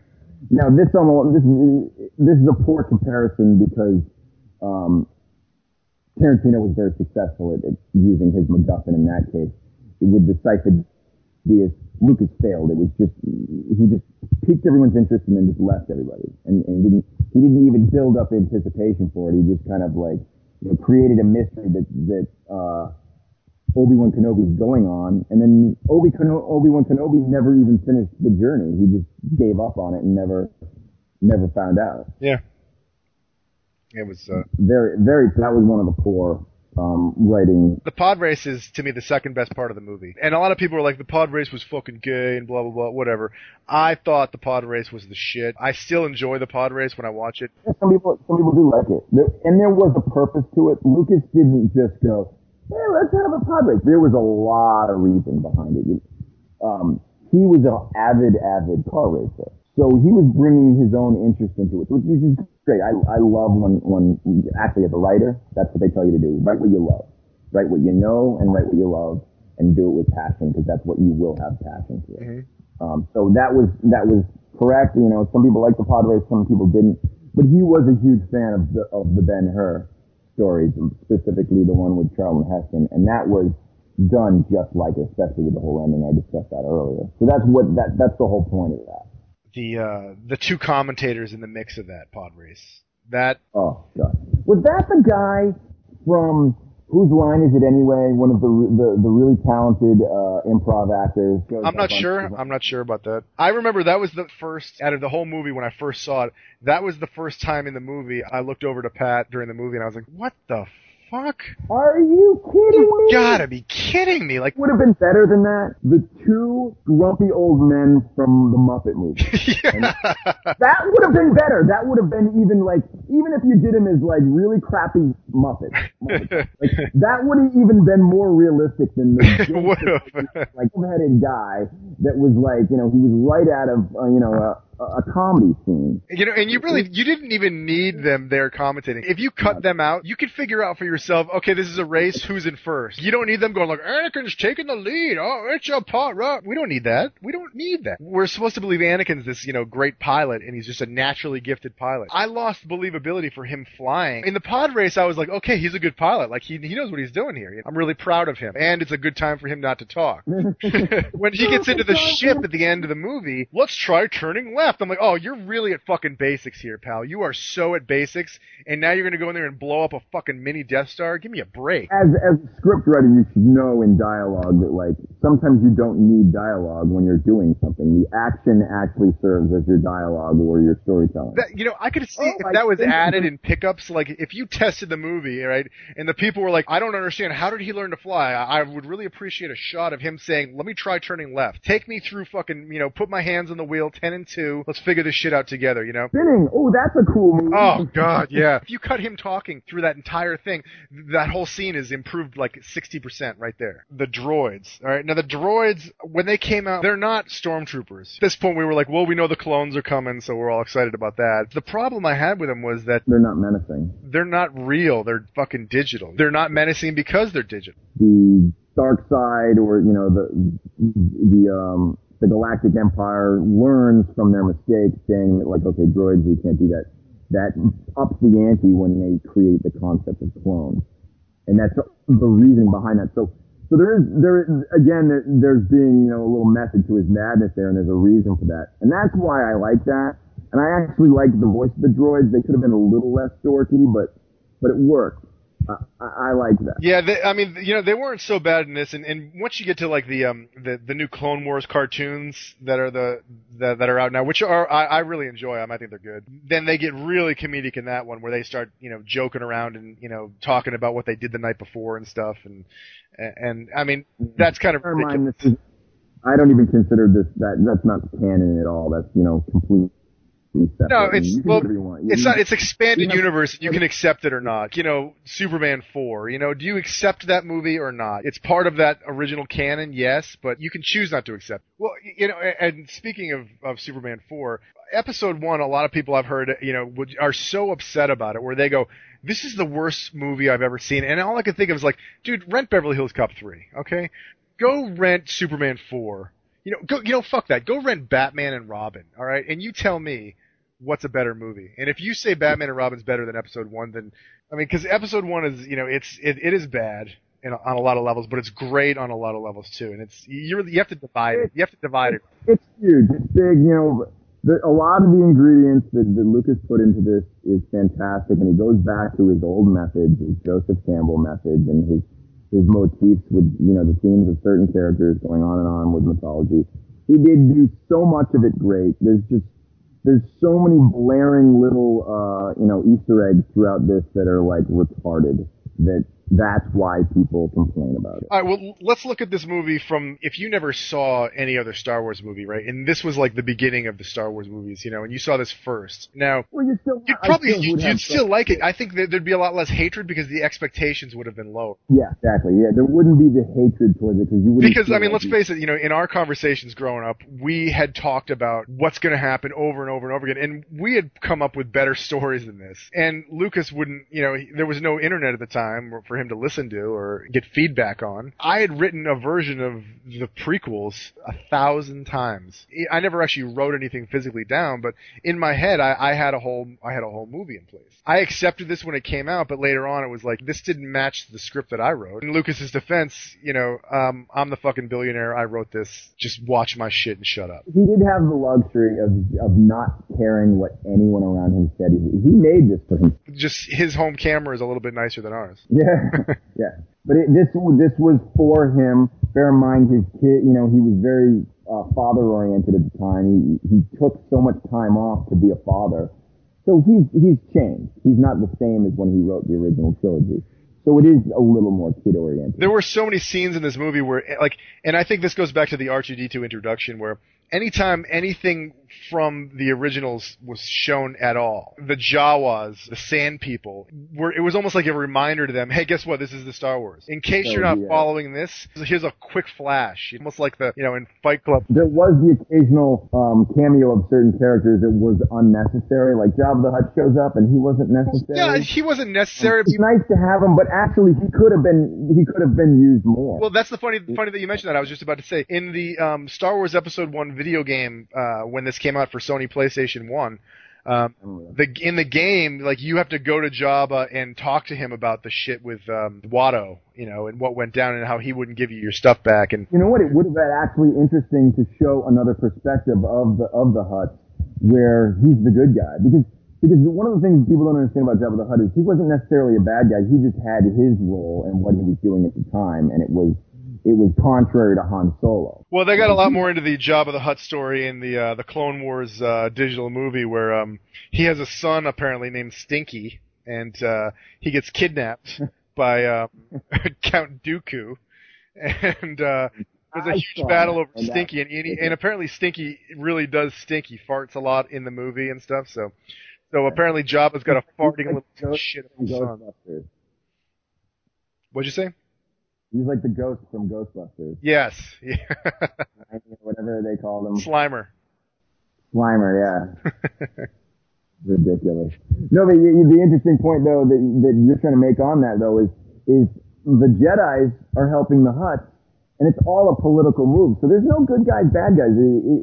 Now this almost this is this is a poor comparison because um, Tarantino was very successful at, at using his MacGuffin in that case. With the Sifo Dyas, Lucas failed. It was just he just piqued everyone's interest and then just left everybody, and, and didn't he didn't even build up anticipation for it. He just kind of like you know created a mystery that that uh, Obi Wan Kenobi's going on, and then Obi Obi Wan Kenobi never even finished the journey. He just gave up on it and never never found out. yeah, it was. Uh, Very very that was one of the poor um, writing. the pod race is to me the second best part of the movie, and a lot of people are like, "The pod race was fucking gay" and blah blah blah, whatever. I thought the pod race was the shit. I still enjoy the pod race when I watch it. Some people some people do like it, there, and there was a purpose to it. Lucas didn't just go, "Hey, let's have a pod race." There was a lot of reason behind it. Um, he was an avid avid car racer. So he was bringing his own interest into it, which is great. I, I love when, when, actually as a writer, that's what they tell you to do. Write what you love. Write what you know and write what you love and do it with passion because that's what you will have passion for. Um, so that was, that was correct. You know, some people liked the race, some people didn't. But he was a huge fan of the, of the Ben Hur stories, specifically the one with Charlton Heston. And that was done just like it, especially with the whole ending. I discussed that earlier. So that's what, that, that's the whole point of that. The uh, the two commentators in the mix of that pod race. That Oh god. Was that the guy from whose line is it anyway? One of the the, the really talented uh, improv actors. I'm not sure. I'm not sure about that. I remember that was the first out of the whole movie when I first saw it. That was the first time in the movie I looked over to Pat during the movie and I was like, "What the fuck? Are you kidding You me? gotta be kidding me! Like, Would have been better than that. The two grumpy old men from the Muppet movie. And that would have been better. That would have been even like, even if you did him as like really crappy Muppet. Muppet. Like, that would have even been more realistic than the like headed guy that was like, you know, he was right out of, uh, you know, a, a comedy scene. You know, and you really, you didn't even need them there commentating. If you cut them out, you could figure out for yourself, okay, this is a race, who's in first. You don't need them going like, Anakin's taking the lead, oh, it's a part, right? We don't need that. We don't need that. We're supposed to believe Anakin's this, you know, great pilot, and he's just a naturally gifted pilot. I lost believability for him flying. In the pod race, I was like, okay, he's a good pilot. Like, he, he knows what he's doing here. I'm really proud of him. And it's a good time for him not to talk. when he gets into the ship at the end of the movie, let's try turning left. I'm like, oh, you're really at fucking basics here, pal. You are so at basics, and now you're gonna go in there and blow up a fucking mini Death Star. Give me a break. As, as a script writer, you should know in dialogue that like, sometimes you don't need dialogue when you're doing something. The action actually serves as your dialogue or your storytelling. That, you know, I could see Oh, if I that was added in pickups. Like, if you tested the movie, right, and the people were like, "I don't understand. How did he learn to fly?" I, I would really appreciate a shot of him saying, "Let me try turning left. Take me through fucking, you know, put my hands on the wheel, ten and two. Let's figure this shit out together." You know. Spinning. Oh, that's a cool movie. Oh God, yeah. If you cut him talking through that entire thing, that whole scene is improved like sixty percent right there. The droids. All right, now the droids when they came out, they're not stormtroopers. At this point, we were like, well, we know the clones are coming, so we're all excited about that. The problem I had with them was that They're not menacing. they're not real. They're fucking digital. They're not menacing because they're digital. The dark side or, you know, the, the, um, the Galactic Empire learns from their mistakes saying that like, okay, droids, you can't do that. That ups the ante when they create the concept of clones. And that's the reasoning behind that. So, so there is, there is, again, there, there's being, you know, a little method to his madness there and there's a reason for that. And that's why I like that. And I actually like the voice of the droids. They could have been a little less dorky, but, but it worked. I, I, like that. Yeah, they, I mean, you know, they weren't so bad in this, and, and once you get to like the um the, the new Clone Wars cartoons that are the that, that are out now, which are I, I really enjoy them, I think they're good. Then they get really comedic in that one, where they start you know joking around and you know talking about what they did the night before and stuff, and and, and I mean that's kind of mind, is, I don't even consider this that that's not canon at all. That's you know completely separate. No, it's well, it's not. It's expanded universe. You can accept it or not. You know, Superman four. You know, do you accept that movie or not? It's part of that original canon, yes, but you can choose not to accept. Well, you know, and speaking of of Superman four, episode one, a lot of people I've heard, you know, would, are so upset about it, where they go, "This is the worst movie I've ever seen," and all I can think of is like, dude, rent Beverly Hills Cop three, okay? Go rent Superman four. You know, go. You know, fuck that. Go rent Batman and Robin. All right, and you tell me what's a better movie. And if you say Batman and Robin's better than Episode One, then I mean, because Episode One is, you know, it's it, it is bad in, on a lot of levels, but it's great on a lot of levels too. And it's you you have to divide it. You have to divide it. It's huge. It's big. You know, the, a lot of the ingredients that, that Lucas put into this is fantastic, and he goes back to his old methods, his Joseph Campbell methods, and his his motifs with you know the themes of certain characters going on and on with mythology. He did do so much of it great. There's just there's so many blaring little uh, you know Easter eggs throughout this that are like retarded. That that's why people complain about it. All right, well, let's look at this movie from if you never saw any other Star Wars movie, right? And this was like the beginning of the Star Wars movies, you know, and you saw this first. Now, Well, you still you'd probably still you'd, you'd still like it. I think that there'd be a lot less hatred because the expectations would have been lower. Yeah, exactly. Yeah, there wouldn't be the hatred towards it because you wouldn't. Because I mean, let's face it. You know, in our conversations growing up, we had talked about what's going to happen over and over and over again, and we had come up with better stories than this. And Lucas wouldn't. You know, there was no internet at the time for him to listen to or get feedback on. I had written a version of the prequels a thousand times. I never actually wrote anything physically down, but in my head, I, I had a whole I had a whole movie in place. I accepted this when it came out, but later on, it was like this didn't match the script that I wrote. In Lucas's defense, you know, um, I'm the fucking billionaire. I wrote this. Just watch my shit and shut up. he did have the luxury of of not caring what anyone around him said. He, he made this for him. Just his home camera is a little bit nicer than ours. Yeah, yeah. But it, this this was for him. Bear in mind his kid. You know, he was very uh, father oriented at the time. He he took so much time off to be a father. So he's he's changed. He's not the same as when he wrote the original trilogy. So it is a little more kid oriented. There were so many scenes in this movie where, like, and I think this goes back to the R2D2 introduction where anytime anything from the originals was shown at all, the Jawas, the Sand People, were, it was almost like a reminder to them, hey, guess what? This is the Star Wars. In case Oh, you're not yeah. following this, here's a quick flash. Almost like the, you know, in Fight Club. There was the occasional um, cameo of certain characters that was unnecessary, like Jabba the Hutt shows up and he wasn't necessary. Yeah, he wasn't necessary. It's nice to have him, but actually he could have been he could have been used more. Well, that's the funny funny that you mentioned that. I was just about to say in the um, Star Wars Episode One video game uh, when this came out for Sony PlayStation One. Um, the in the game, like you have to go to Jabba and talk to him about the shit with um, Watto, you know, and what went down and how he wouldn't give you your stuff back. And You know what? It would have been actually interesting to show another perspective of the of the Hutt, where he's the good guy. Because because one of the things people don't understand about Jabba the Hutt is he wasn't necessarily a bad guy. He just had his role and what he was doing at the time, and it was it was contrary to Han Solo. well, they got a lot more into the Jabba the Hutt story in the uh, the Clone Wars uh, digital movie where um, he has a son apparently named Stinky, and uh, he gets kidnapped by um, Count Dooku, and uh, there's a huge battle over and that- Stinky, and, and, he, and apparently Stinky really does stink. He farts a lot in the movie and stuff. So, so apparently Jabba's got a farting little shit of a son. What'd you say? He's like the ghost from Ghostbusters. Yes, yeah. Whatever they called him. Slimer. Slimer, yeah. Ridiculous. No, but y- y- the interesting point though that that you're trying to make on that though is is the Jedi's are helping the Hutts, and it's all a political move. So there's no good guys, bad guys.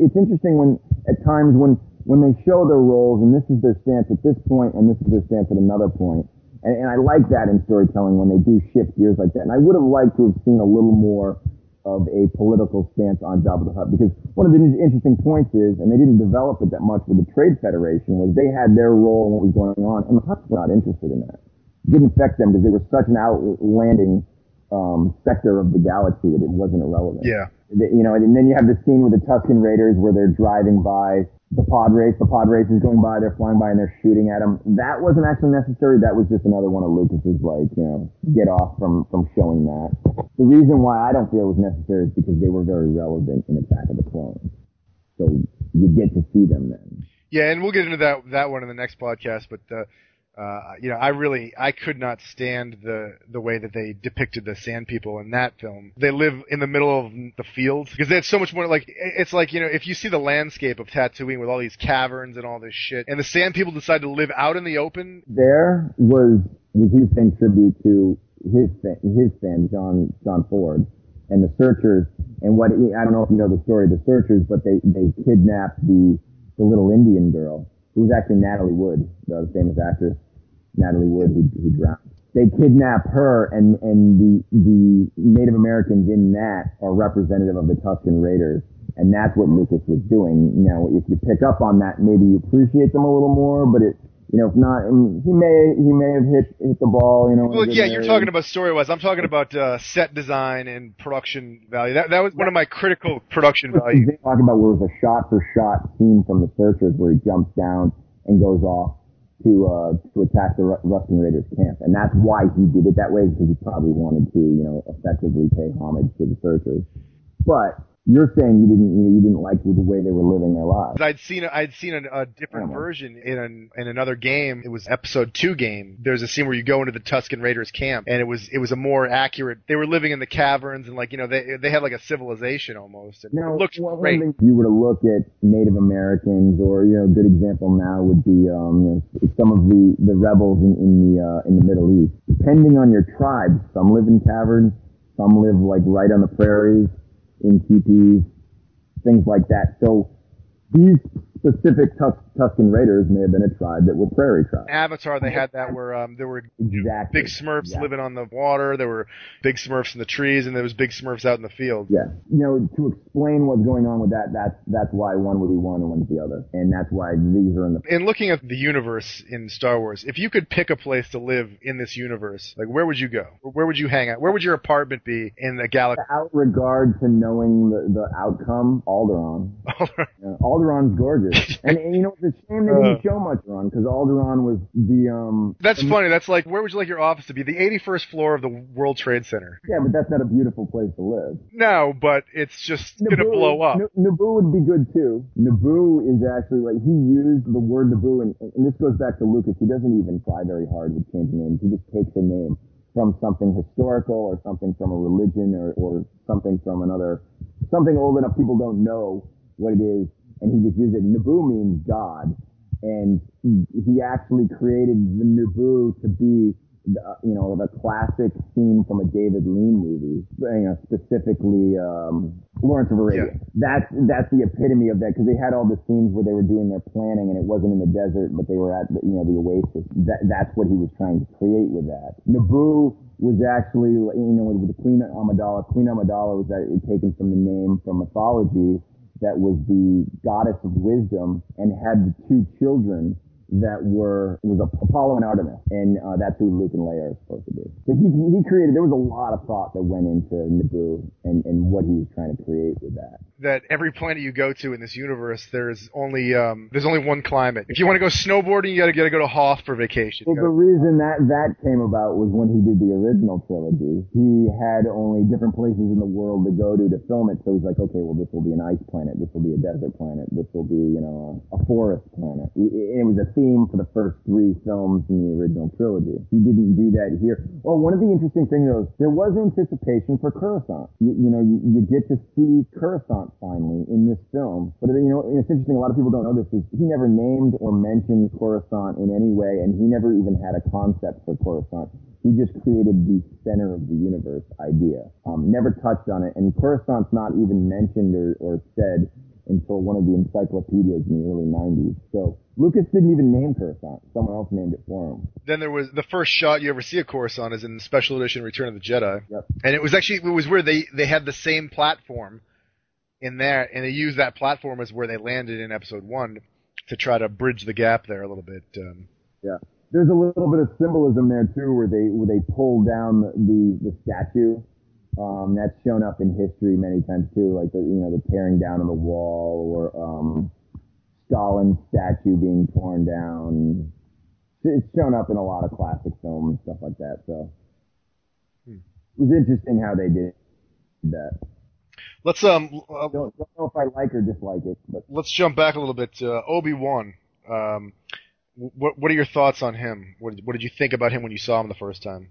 It's interesting when at times when when they show their roles and this is their stance at this point and this is their stance at another point. And, and I like that in storytelling when they do shift gears like that. And I would have liked to have seen a little more of a political stance on Jabba the Hutt because one of the interesting points is, and they didn't develop it that much with the Trade Federation, was they had their role in what was going on, and the Hutts were not interested in that. It didn't affect them because they were such an outlanding um, sector of the galaxy that it wasn't irrelevant. Yeah. You know, and then you have the scene with the Tusken Raiders where they're driving by the pod race. The pod race is going by, they're flying by, and they're shooting at them. That wasn't actually necessary. That was just another one of Lucas's like, you know, get off from from showing that. The reason why I don't feel it was necessary is because they were very relevant in Attack of the Clones. So you get to see them then. Yeah, and we'll get into that that one in the next podcast. But uh, uh, you know, I really I could not stand the the way that they depicted the Sand People in that film. They live in the middle of the fields because they had so much more. Like it's like you know, if you see the landscape of Tatooine with all these caverns and all this shit, and the Sand People decide to live out in the open. There was was he paying tribute to his his fan John John Ford and the Searchers and what I don't know if you know the story of the Searchers, but they they kidnapped the the little Indian girl who was actually Natalie Wood, the famous actress Natalie Wood who, who drowned. They kidnap her and and the the Native Americans in that are representative of the Tusken Raiders. And that's what Lucas was doing. Now, if you pick up on that, maybe you appreciate them a little more, but it, you know, if not, I mean, he may, he may have hit, hit the ball, you know. Well, yeah, you're talking about story wise. I'm talking about uh, set design and production value. That that was one of my critical production values. They talk about where it was a shot for shot scene from the searchers where he jumps down and goes off to uh to attack the Ru- Rustin Raiders camp, and that's why he did it that way because he probably wanted to, you know, effectively pay homage to the searchers. But you're saying you didn't, you, know, you didn't like the way they were living their lives. I'd seen a, I'd seen a, a different version in an, in another game. It was episode two game. There's a scene where you go into the Tusken Raiders camp, and it was it was a more accurate. They were living in the caverns, and like you know they they had like a civilization almost. And Now, it looked one great. if you were to look at Native Americans, or you know, a good example now would be um, you know, some of the the rebels in, in the uh, in the Middle East. Depending on your tribe, some live in caverns, some live like right on the prairies, in teepees, things like that. So these specific Tus- Tusken Raiders may have been a tribe that were prairie tribes. Avatar, they had that where um, there were Exactly. big Smurfs living on the water. There were big Smurfs in the trees, and there was big Smurfs out in the field. Yeah. You know, to explain what's going on with that, that's that's why one would be one and one's the other, and that's why these are in the In looking at the universe in Star Wars, if you could pick a place to live in this universe, like where would you go? Where would you hang out? Where would your apartment be in the galaxy? Without regard to knowing the, the outcome, Alderaan. Alderaan. Alderaan's gorgeous. and, and you know, it's a shame they Uh. didn't show much on because Alderaan was the um. That's the- funny. That's like where would you like your office to be? The 81st floor of the World Trade Center. Yeah, but that's not a beautiful place to live. No, but it's just gonna blow up. N- Naboo would be good too. Naboo is actually like he used the word Naboo, and, and this goes back to Lucas. He doesn't even try very hard with changing names. He just takes a name from something historical or something from a religion or, or something from another something old enough people don't know what it is, and he just used it. Naboo means God, and he, actually created the Naboo to be uh, you know, the classic scene from a David Lean movie, you know, specifically um, Lawrence of Arabia. That's that's the epitome of that because they had all the scenes where they were doing their planning and it wasn't in the desert, but they were at the, you know the oasis. That that's what he was trying to create with that. Naboo was actually you know with the Queen Amidala. Queen Amidala was that, taken from the name from mythology that was the goddess of wisdom and had the two children that were was Apollo and Artemis, and uh, that's who Luke and Leia are supposed to be. So he he created. There was a lot of thought that went into Naboo and and what he was trying to create with that. That every planet you go to in this universe, there's only um, there's only one climate. If you want to go snowboarding, you gotta gotta go to Hoth for vacation. Well, the reason that that came about was when he did the original trilogy. He had only different places in the world to go to to film it. So he's like, okay, well, this will be an ice planet. This will be a desert planet. This will be, you know, a, a forest planet. It, it was a theme for the first three films in the original trilogy. He didn't do that here. Well, one of the interesting things is there was anticipation for Coruscant. You, you know, you, you get to see Coruscant finally in this film. But you know, it's interesting. A lot of people don't know this. Is he never named or mentioned Coruscant in any way, and he never even had a concept for Coruscant. He just created the center of the universe idea. Um, never touched on it, and Coruscant's not even mentioned or, or said until one of the encyclopedias in the early 90s. So Lucas didn't even name Coruscant. Someone else named it for him. Then there was the first shot you ever see of Coruscant is in the special edition Return of the Jedi. Yep. And it was actually it was where they they had the same platform in there, and they used that platform as where they landed in Episode One to try to bridge the gap there a little bit. Um, Yeah. There's a little bit of symbolism there too, where they where they pull down the the statue. Um, that's shown up in history many times too, like the you know the tearing down of the wall or um, Stalin's statue being torn down. It's shown up in a lot of classic films, and stuff like that. So it was interesting how they did that. let's um uh, Don't, don't know if I like or dislike it, but let's jump back a little bit. Uh, Obi Wan. Um, what what are your thoughts on him? What what did you think about him when you saw him the first time?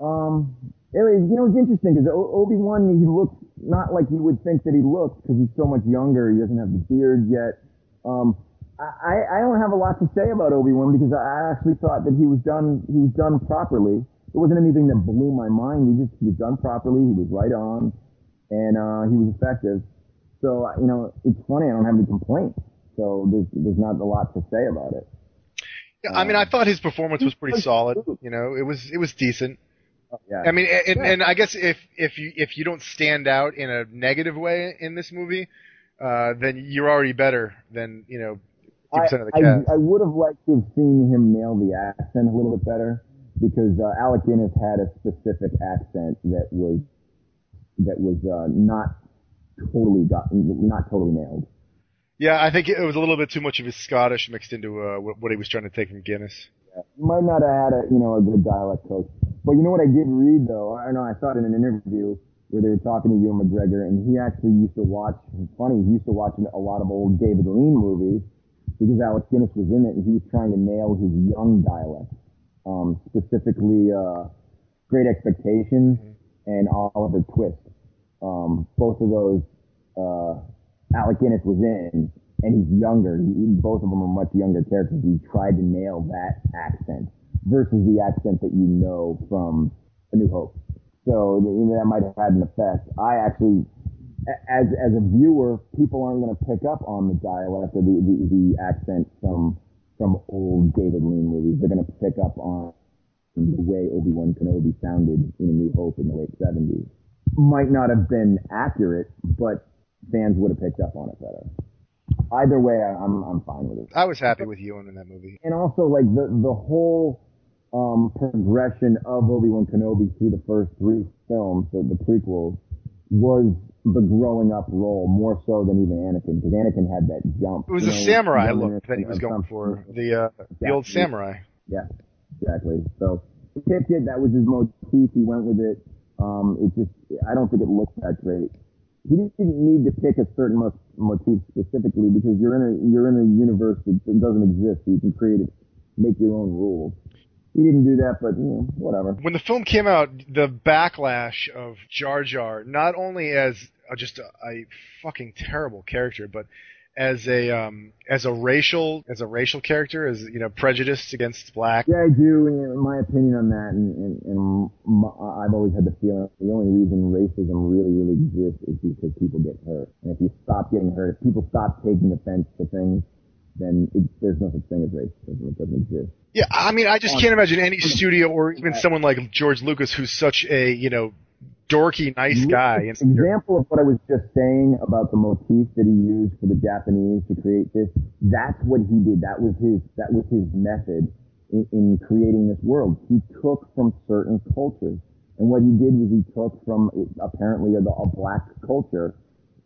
Um, it you know, it's interesting because Obi Wan he looks not like you would think that he looks because he's so much younger. He doesn't have the beard yet. Um, I I don't have a lot to say about Obi Wan because I actually thought that he was done he was done properly. It wasn't anything that blew my mind. He just he was done properly. He was right on, and uh, he was effective. So you know, it's funny. I don't have any complaints. So there's there's not a lot to say about it. Yeah, I mean, I thought his performance was pretty solid. You know, it was it was decent. Yeah. I mean, and, and I guess if if you if you don't stand out in a negative way in this movie, uh, then you're already better than you know I, of the I, cast. I would have liked to have seen him nail the accent a little bit better because uh, Alec Guinness had a specific accent that was that was uh, not totally got not totally nailed. Yeah, I think it was a little bit too much of his Scottish mixed into uh, what he was trying to take from Guinness. You might not have had a you know a good dialect coach, but you know what I did read though. I know I saw it in an interview where they were talking to Ewan McGregor, and he actually used to watch. Funny, he used to watch a lot of old David Lean movies because Alec Guinness was in it, and he was trying to nail his young dialect, um, specifically uh, Great Expectations and Oliver Twist. Um, both of those, uh, Alec Guinness was in, and he's younger. He, both of them are much younger characters. He tried to nail that accent versus the accent that you know from A New Hope. So you know, that might have had an effect. I actually, as as a viewer, people aren't going to pick up on the dialect or the, the, the accent from from old David Lean movies. They're going to pick up on the way Obi Wan Kenobi sounded in A New Hope in the late seventies. Might not have been accurate, but fans would have picked up on it better. Either way, I- I'm I'm fine with it. I was happy with Ewan in that movie. And also, like the the whole um, progression of Obi Wan Kenobi through the first three films, the, the prequels, was the growing up role more so than even Anakin because Anakin had that jump. It was you a know, samurai look that he was going for. The uh, the old samurai. Yeah, exactly. So he picked it. That was his motif. He went with it. Um, it just, I don't think it looked that great. He didn't need to pick a certain mo- motif specifically because you're in a you're in a universe that doesn't exist. So you can create it, make your own rules. He didn't do that, but you know, whatever. When the film came out, the backlash of Jar Jar, not only as just a, a fucking terrible character, but as a um, as a racial as a racial character, as you know, prejudiced against black. Yeah, I do. And my opinion on that, and, and, and my, I've always had the feeling the only reason racism really, really exists is because people get hurt. And if you stop getting hurt, if people stop taking offense to things, then it, there's no such thing as racism. It doesn't exist. Yeah, I mean, I just can't imagine any studio or even someone like George Lucas, who's such a you know dorky, nice guy. And Example of what I was just saying about the motif that he used for the Japanese to create this. That's what he did. That was his. That was his method in, in creating this world. He took from certain cultures, and what he did was he took from apparently a, a black culture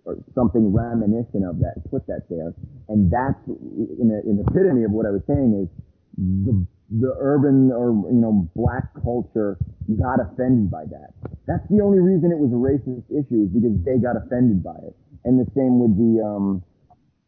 or something reminiscent of that, put that there. And that's in a, an epitome of what I was saying is the the urban or you know black culture got offended by that. That's the only reason it was a racist issue is because they got offended by it. And the same with the um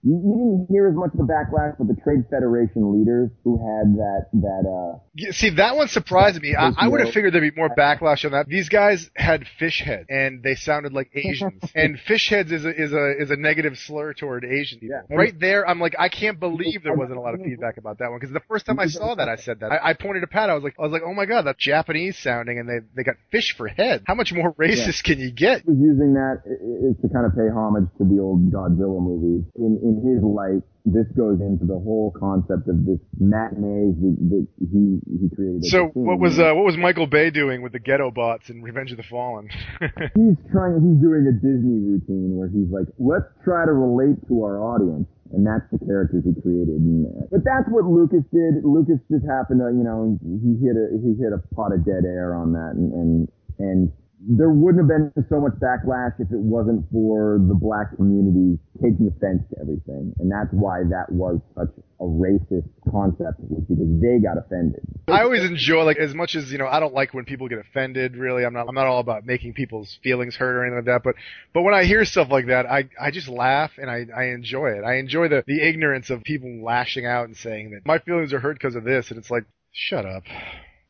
you, you didn't hear as much of the backlash with the trade federation leaders who had that that uh Yeah, See, that one surprised me. I, I would have figured there'd be more backlash on that. These guys had fish heads, and they sounded like Asians. and fish heads is a is a is a negative slur toward Asian people. Right there, I'm like, I can't believe there wasn't a lot of feedback about that one because the first time I saw that, I said that. I, I pointed to Pat. I was like, I was like, oh my god, that's Japanese sounding, and they they got fish for heads. How much more racist can you get? was using that is to kind of pay homage to the old Godzilla movies. In in his light, this goes into the whole concept of this matinees that, that he he created. So what was uh, what was Michael Bay doing with the ghetto bots in Revenge of the Fallen? he's trying he's doing a Disney routine where he's like, let's try to relate to our audience. And that's the characters he created. And, uh, but that's what Lucas did. Lucas just happened to, you know, he hit a, he hit a pot of dead air on that and, and, and there wouldn't have been so much backlash if it wasn't for the black community taking offense to everything. And that's why that was such a racist concept was because they got offended. I always enjoy like as much as you know I don't like when people get offended. Really, I'm not I'm not all about making people's feelings hurt or anything like that. But but when I hear stuff like that, I I just laugh and I I enjoy it. I enjoy the the ignorance of people lashing out and saying that my feelings are hurt because of this, and it's like shut up.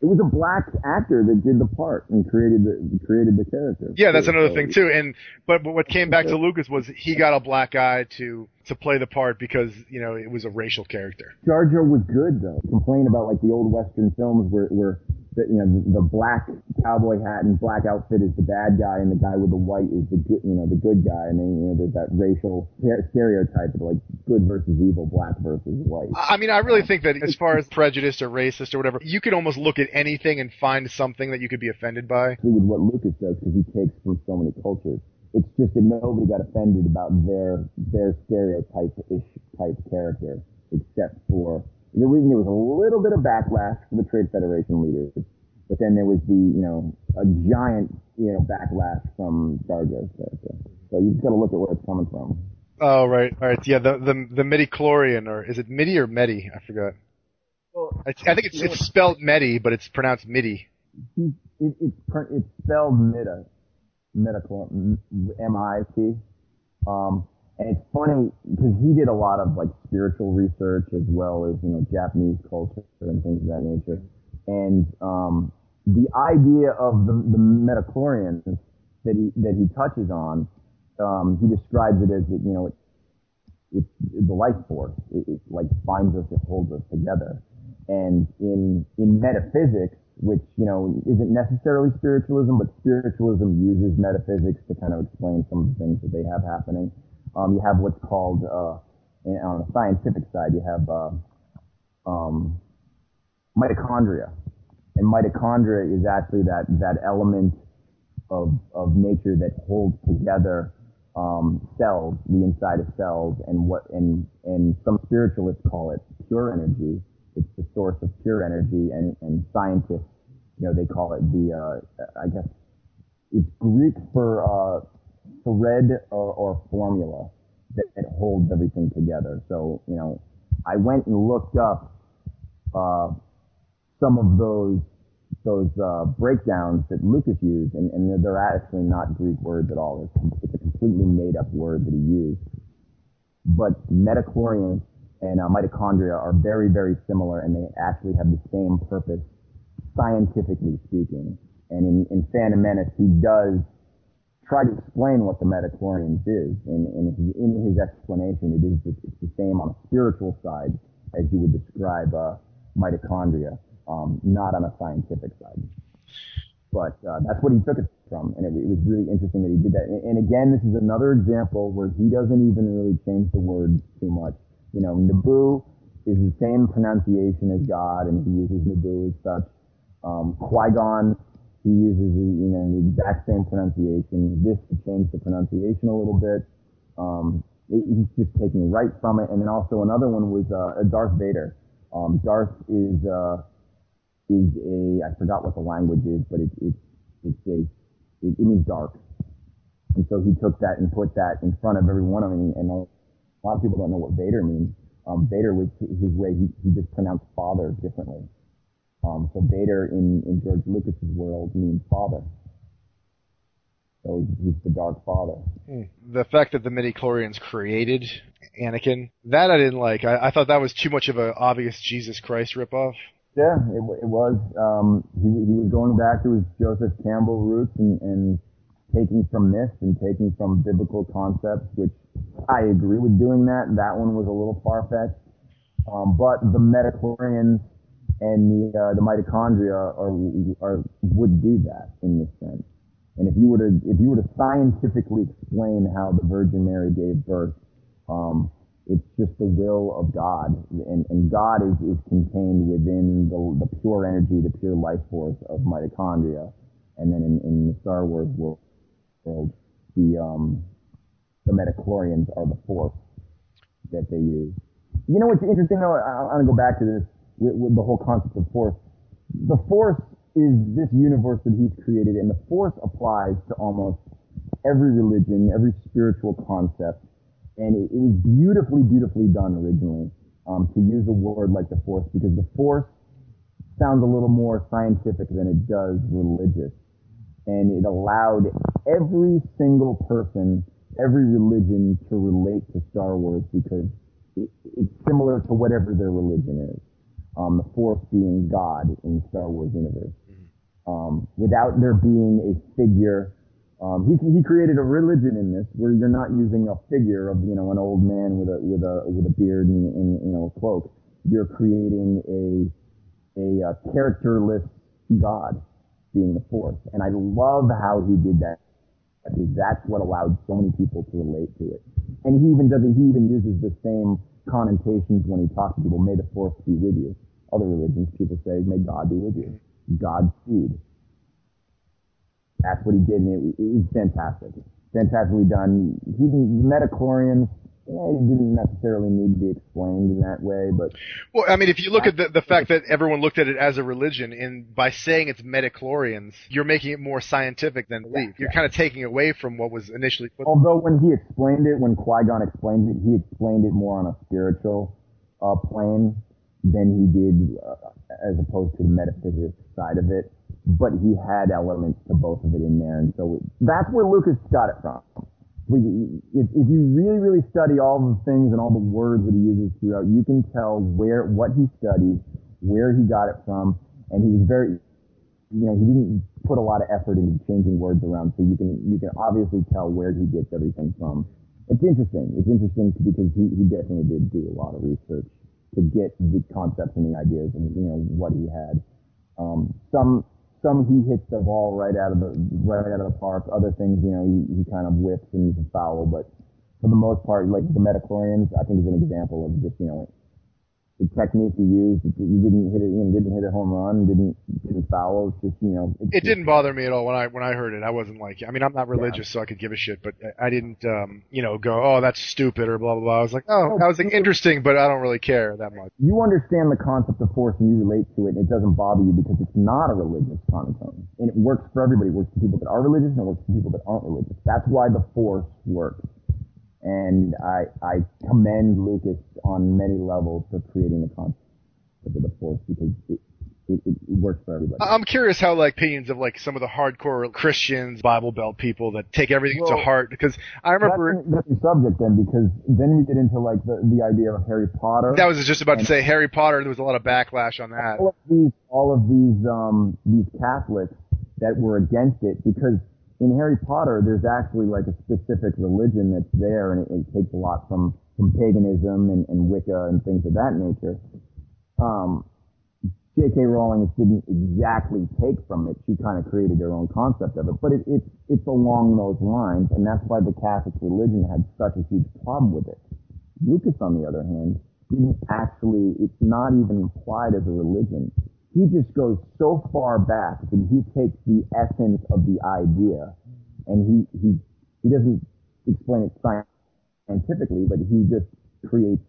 It was a black actor that did the part and created the created the character. Yeah, that's another thing too. And but, but what came back to Lucas was he got a black guy to to play the part because you know it was a racial character. Jar Jar was good though. Complain about like the old Western films where where the, you know the, the black cowboy hat and black outfit is the bad guy and the guy with the white is the good you know the good guy and then you know there's that racial stereotype of like good versus evil, black versus white. I mean, I really think that as far as prejudice or racist or whatever, you could almost look at anything and find something that you could be offended by. with what Lucas does because he takes from so many cultures. It's just that nobody got offended about their their stereotype-ish type character, except for the reason there was a little bit of backlash for the Trade Federation leaders, but then there was the you know a giant you know backlash from Jar Jar's character. So you just got to look at where it's coming from. Oh right, all right, yeah, the the the midi-chlorian or is it midi or medi? I forgot. I, I think it's it's spelled medi, but it's pronounced midi. He, it, it's it's spelled Mita, Mita, M-I-T. Um, and it's funny because he did a lot of like spiritual research as well as you know Japanese culture and things of that nature. And um, the idea of the, the metachlorians that he that he touches on, um, he describes it as that you know it, it's the life force. It, it like binds us, it holds us together. And in in metaphysics, which you know isn't necessarily spiritualism, but spiritualism uses metaphysics to kind of explain some of the things that they have happening. Um, you have what's called uh, on the scientific side, you have uh, um, mitochondria, and mitochondria is actually that that element of of nature that holds together um, cells, the inside of cells, and what and and some spiritualists call it pure energy. It's the source of pure energy, and and scientists, you know, they call it the uh, I guess it's Greek for uh, thread or, or formula that, that holds everything together. So, you know, I went and looked up uh, some of those those uh, breakdowns that Lucas used, and, and they're actually not Greek words at all. It's, it's a completely made up word that he used. But metachlorians and uh, mitochondria are very, very similar, and they actually have the same purpose, scientifically speaking. And in, in Phantom Menace, he does try to explain what the metachlorians is, and, and in his explanation, it is it's the same on a spiritual side as you would describe uh, mitochondria um, not on a scientific side. But uh, that's what he took it from, and it, it was really interesting that he did that. And, and again, this is another example where he doesn't even really change the word too much. You know, Naboo is the same pronunciation as God, and he uses Naboo as such. Um, Qui-Gon, he uses you know the exact same pronunciation. This to change the pronunciation a little bit. Um, it, he's just taking right from it. And then also another one was uh, Darth Vader. Um, Darth is uh, is a I forgot what the language is, but it's it's it's a it, it means dark. And so he took that and put that in front of every one of them. And a lot of people don't know what Vader means. Um, Vader was his way. He, he just pronounced father differently. Um, so Vader in, in George Lucas's world means father. So he's the Dark Father. Hmm. The fact that the midi-chlorians created Anakin, that I didn't like. I, I thought that was too much of an obvious Jesus Christ ripoff. Yeah, it, it was. Um, he, he was going back to his Joseph Campbell roots and, and taking from myths and taking from biblical concepts, which I agree with doing that. That one was a little far-fetched. Um, but the metachlorians and the, uh, the mitochondria are, are, would do that in this sense. And if you were to, if you were to scientifically explain how the Virgin Mary gave birth, um, it's just the will of God, and, and God is, is contained within the, the pure energy, the pure life force of mitochondria. And then in, in the Star Wars world, the um, the metachlorians are the force that they use. You know what's interesting though? I, I'm gonna go back to this with, with the whole concept of force. The force is this universe that he's created, and the force applies to almost every religion, every spiritual concept, and it, it was beautifully, beautifully done originally. Um, to use a word like the force, because the force sounds a little more scientific than it does religious, and it allowed every single person, every religion to relate to Star Wars because it, it's similar to whatever their religion is um, the Force being God in Star Wars universe. Um, without there being a figure, um, he he created a religion in this where you're not using a figure of you know an old man with a with a with a beard and, and you know a cloak. You're creating a a, a characterless God being the Force, and I love how he did that because that's what allowed so many people to relate to it. And he even does it. He even uses the same connotations when he talks to people. May the force be with you. Other religions, people say, may God be with you. God's seed. That's what he did, and it, it was fantastic. Fantastically done. He metachlorians, it didn't necessarily need to be explained in that way, but well, I mean, if you look at the, the fact that everyone looked at it as a religion, and by saying it's metachlorians, you're making it more scientific than belief. You're kind of taking away from what was initially put. Although when he explained it, when Qui Gon explained it, he explained it more on a spiritual uh, plane than he did uh, as opposed to the metaphysics side of it. But he had elements to both of it in there, and so that's where Lucas got it from if, if you really, really study all the things and all the words that he uses throughout, you can tell where, what he studied, where he got it from, and he was very, you know, he didn't put a lot of effort into changing words around, so you can, you can obviously tell where he gets everything from. It's interesting. It's interesting because he, he definitely did do a lot of research to get the concepts and the ideas and, you know, what he had. Um, some, some he hits the ball right out of the right out of the park. Other things, you know, he, he kind of whips and is a foul. But for the most part, like the Metachlorians, I think is an example of just you know the technique you used. You didn't hit it, you know, didn't hit a home run, didn't didn't foul. It's just you know. It's It didn't bother me at all when I when I heard it. I wasn't like, I mean, I'm not religious, so I could give a shit, but I- I didn't, um, you know, go, oh, that's stupid or blah blah blah. I was like, oh, that was like, interesting, but I don't really care that much. you understand the concept of force and you relate to it and it doesn't bother you because it's not a religious connotation. And it works for everybody. It works for people that are religious and it works for people that aren't religious. That's why the force works. And I, I commend Lucas on many levels for creating the concept of the force because it, it, it works for everybody. I'm curious how like opinions of like some of the hardcore Christians, Bible Belt people that take everything to heart because I remember That's an subject then because then we get into like the, the idea of Harry Potter. that was just about to say Harry Potter. There was a lot of backlash on that. all of these all of these um these Catholics that were against it because in Harry Potter there's actually like a specific religion that's there and it, it takes a lot from from paganism and, and Wicca and things of that nature. Um J.K. Rowling didn't exactly take from it. She kind of created her own concept of it, but it, it's it's along those lines, and that's why the Catholic religion had such a huge problem with it. Lucas, on the other hand, didn't actually, it's not even implied as a religion. He just goes so far back that he takes the essence of the idea and he, he, he doesn't explain it scientifically, but he just creates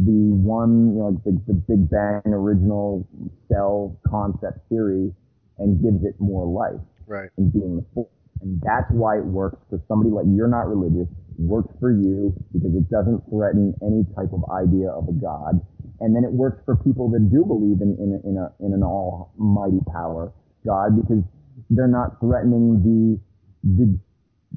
the one, you know, the, the Big Bang original cell concept theory and gives it more life Right. and being the force. And that's why it works for somebody like you're not religious, works for you because it doesn't threaten any type of idea of a God. And then it works for people that do believe in, in, in, a, in an almighty power, God, because they're not threatening the, the,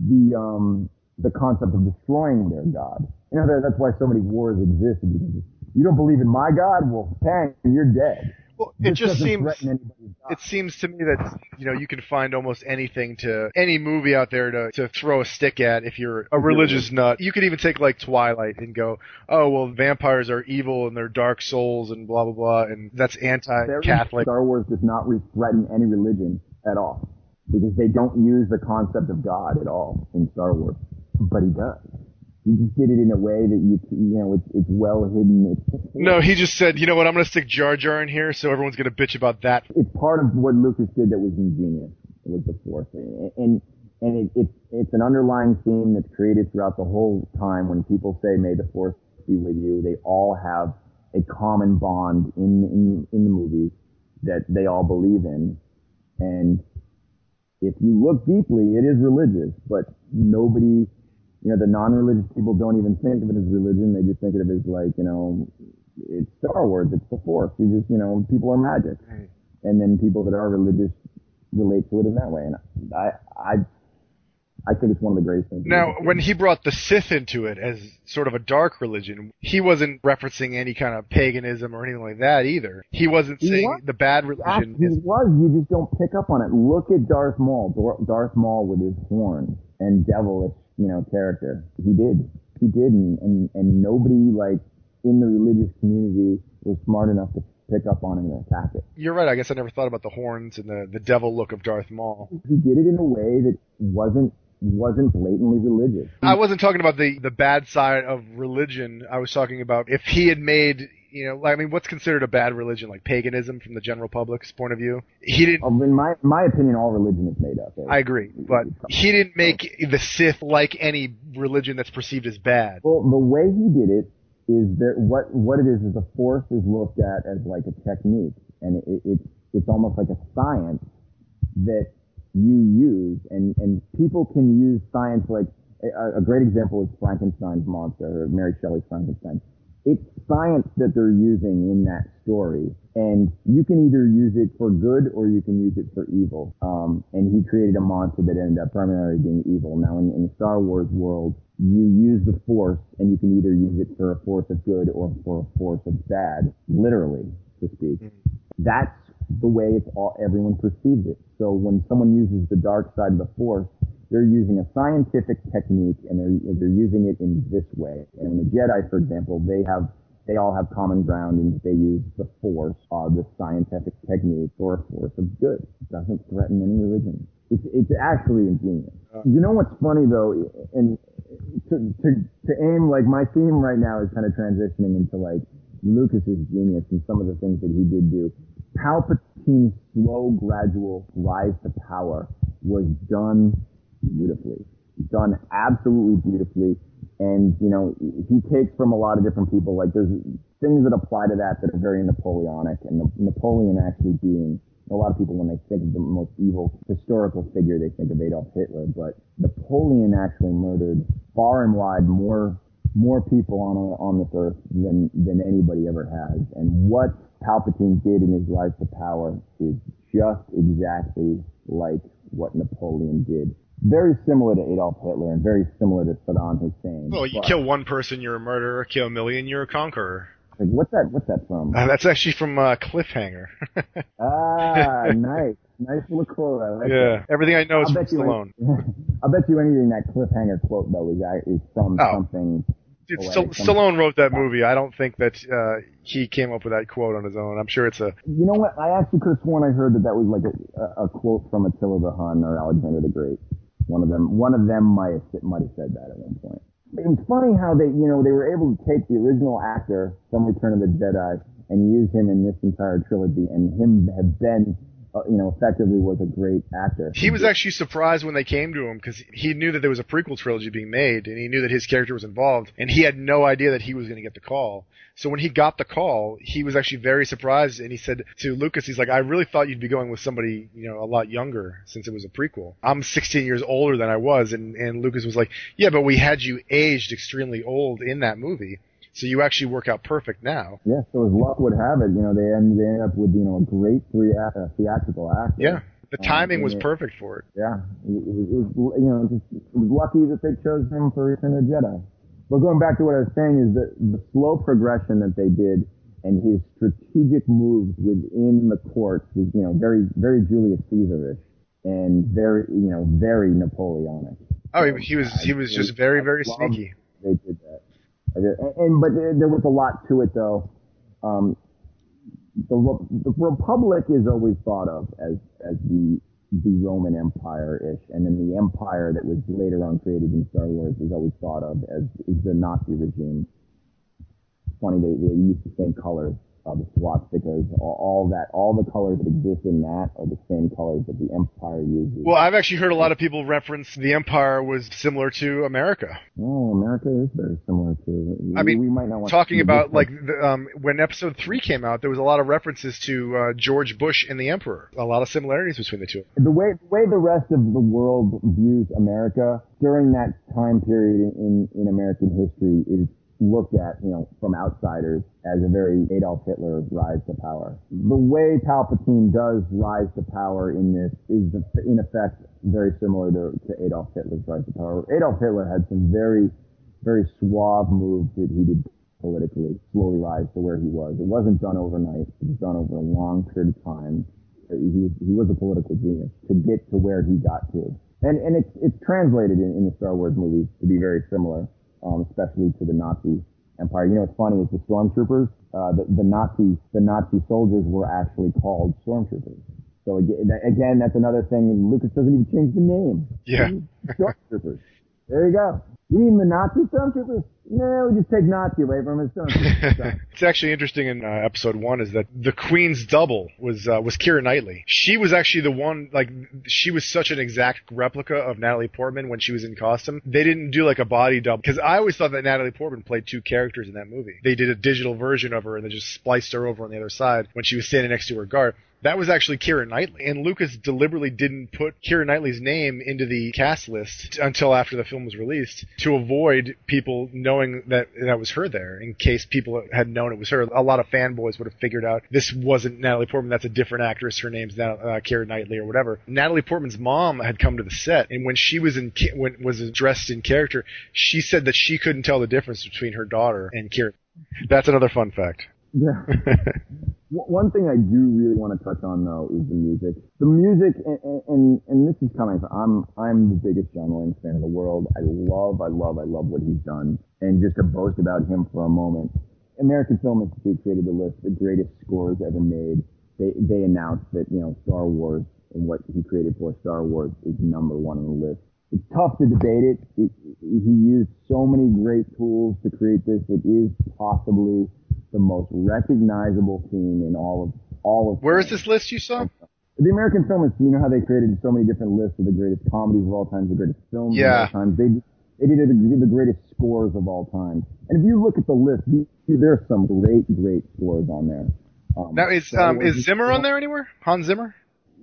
the, um, the concept of destroying their God. You know, that, that's why so many wars exist because you don't believe in my God, well, bang, you're dead. Well, it This just seems threaten anybody's God. it seems to me that you know you can find almost anything to any movie out there to to throw a stick at if you're a religious nut. You could even take like Twilight and go, oh well, vampires are evil and they're dark souls and blah blah blah, and that's anti-Catholic. Star Wars does not re- threaten any religion at all because they don't use the concept of God at all in Star Wars, but he does. He just did it in a way that you you know it's it's well hidden. It's No, he just said, you know what, I'm gonna stick Jar Jar in here, so everyone's gonna bitch about that. it's part of what Lucas did that was ingenious with the Force, and and it, it's it's an underlying theme that's created throughout the whole time. When people say "May the Force be with you," they all have a common bond in in in the movies that they all believe in, and if you look deeply, it is religious, but nobody. You know, the non-religious people don't even think of it as religion. They just think of it as like, you know, it's Star Wars, it's the Force. You just, you know, people are magic and then people that are religious relate to it in that way. And I, I, I think it's one of the greatest things. Now, when he brought the Sith into it as sort of a dark religion, he wasn't referencing any kind of paganism or anything like that either. He wasn't saying the bad religion he is was. You just don't pick up on it. Look at Darth Maul. Darth Maul with his horn and devilish, you know, character. He did. He did, and and, and nobody like in the religious community was smart enough to pick up on it and attack it. You're right. I guess I never thought about the horns and the, the devil look of Darth Maul. He did it in a way that wasn't wasn't blatantly religious. I wasn't talking about the, the bad side of religion. I was talking about if he had made, you know, I mean, what's considered a bad religion, like paganism from the general public's point of view? He didn't. Um, In my my opinion, all religion is made up. I agree, but he didn't make the Sith like any religion that's perceived as bad. Well, the way he did it is that what what it is is the force is looked at as like a technique, and it, it's it's almost like a science that you use, and and people can use science like a, a great example is Frankenstein's monster, or Mary Shelley's Frankenstein. It's science that they're using in that story, and you can either use it for good or you can use it for evil. Um, and he created a monster that ended up primarily being evil. Now, in, in the Star Wars world, you use the Force, and you can either use it for a force of good or for a force of bad, literally to speak. That's the way it's all everyone perceives it. So when someone uses the dark side of the Force, they're using a scientific technique and they're they're using it in this way. And when the Jedi, for example, they have they all have common ground in that they use the Force, uh, the scientific technique, or a force of good. It doesn't threaten any religion. It's it's actually ingenious. You know what's funny though, and to to to aim like my theme right now is kind of transitioning into like Lucas's genius and some of the things that he did do. Palpatine's slow, gradual rise to power was done beautifully. Done absolutely beautifully. And, you know, he takes from a lot of different people. Like there's things that apply to that that are very Napoleonic and Napoleon actually being a lot of people when they think of the most evil historical figure, they think of Adolf Hitler, but Napoleon actually murdered far and wide more more people on on this earth than than anybody ever has. And what Palpatine did in his rise to power is just exactly like what Napoleon did. Very similar to Adolf Hitler and very similar to Saddam Hussein. Well, you but- kill one person, you're a murderer. Kill a million, you're a conqueror. Like, what's that? What's that from? Uh, that's actually from uh, Cliffhanger. Ah, nice, nice little quote. I like yeah, that. everything I know is I'll from bet Stallone. I'll bet you anything that cliffhanger quote though is ac- is from Oh. something. Dude, poetic, St- Stallone wrote that movie. I don't think that uh, he came up with that quote on his own. I'm sure it's a. You know what? I actually could have sworn I heard that that was like a, a, a quote from Attila the Hun or Alexander the Great. One of them, one of them might have, might have said that at one point. It's funny how they, you know, they were able to take the original actor from Return of the Jedi and use him in this entire trilogy, and him have been, Uh, you know, effectively was a great actor. He was actually surprised when they came to him because he knew that there was a prequel trilogy being made, and he knew that his character was involved, and he had no idea that he was going to get the call. So when he got the call, he was actually very surprised, and he said to Lucas, he's like, "I really thought you'd be going with somebody, you know, a lot younger since it was a prequel. I'm 16 years older than I was," and and Lucas was like, "Yeah, but we had you aged extremely old in that movie." So you actually work out perfect now. Yeah, so as luck would have it, you know, they end, they end up with, you know, a great three, uh, theatrical actor. Yeah, the Um, timing was it- perfect for it. Yeah, it was, it was you know, just, it was lucky that they chose him for Return of the Jedi. But going back to what I was saying is that the slow progression that they did and his strategic moves within the courts was, you know, very, very Julius Caesarish and very, you know, very Napoleonic. Oh, he, he was he was just very very sneaky. They did that. And, but there, was a lot to it though. Um, the, the Republic is always thought of as as the the Roman Empire ish, and then the Empire that was later on created in Star Wars is always thought of as, the Nazi regime. Funny they they use the same colors, uh, the swastikas, all, all that, all the colors that exist in that are the same colors that the Empire uses. Well, I've actually heard a lot of people reference the Empire was similar to America. Oh, America is very similar to. I mean, we might not want talking about like the, um, when Episode Three came out, there was a lot of references to uh, George Bush and the Emperor. A lot of similarities between the two. the way the way the rest of the world views America during that time period in in American history is looked at, you know, from outsiders as a very Adolf Hitler rise to power. The way Palpatine does rise to power in this is in effect very similar to, to Adolf Hitler's rise to power. Adolf Hitler had some very, very suave moves that he did politically slowly rise to where he was. It wasn't done overnight. It was done over a long period of time. He was, he was a political genius to get to where he got to. And, and it's, it's translated in, in the Star Wars movies to be very similar, um, especially to the Nazi empire. You know, what's funny is the stormtroopers, uh, the, the Nazi, the Nazi soldiers were actually called stormtroopers. So again, again, that's another thing. Lucas doesn't even change the name. Yeah. Stormtroopers. There you go. You mean the Nazi stormtroopers? No, we just take Nazi away from his stormtroopers. it's actually interesting in uh, episode one is that the Queen's double was uh, was Keira Knightley. She was actually the one like she was such an exact replica of Natalie Portman when she was in costume. They didn't do like a body double because I always thought that Natalie Portman played two characters in that movie. They did a digital version of her and they just spliced her over on the other side when she was standing next to her guard. That was actually Keira Knightley. And Lucas deliberately didn't put Keira Knightley's name into the cast list until after the film was released to avoid people knowing that that was her there in case people had known it was her. A lot of fanboys would have figured out this wasn't Natalie Portman, that's a different actress. Her name's now uh, Keira Knightley or whatever. Natalie Portman's mom had come to the set and when she was in when was dressed in character, she said that she couldn't tell the difference between her daughter and Keira. That's another fun fact. Yeah. One thing I do really want to touch on though is the music. The music, and, and and this is coming from I'm I'm the biggest John Williams fan in the world. I love, I love, I love what he's done. And just to boast about him for a moment, American Film Institute created the list of the greatest scores ever made. They they announced that you know Star Wars and what he created for Star Wars is number one on the list. It's tough to debate it. it. He used so many great tools to create this. It is possibly the most recognizable theme in all of all of. Where is this list you saw? The American Film Institute, you know how they created so many different lists of the greatest comedies of all time, the greatest films Yeah. of all time. They they did the, greatest scores of all time. And if you look at the list, you, you, there's some great, great scores on there. Um, Now is um is Zimmer on there anywhere? Hans Zimmer?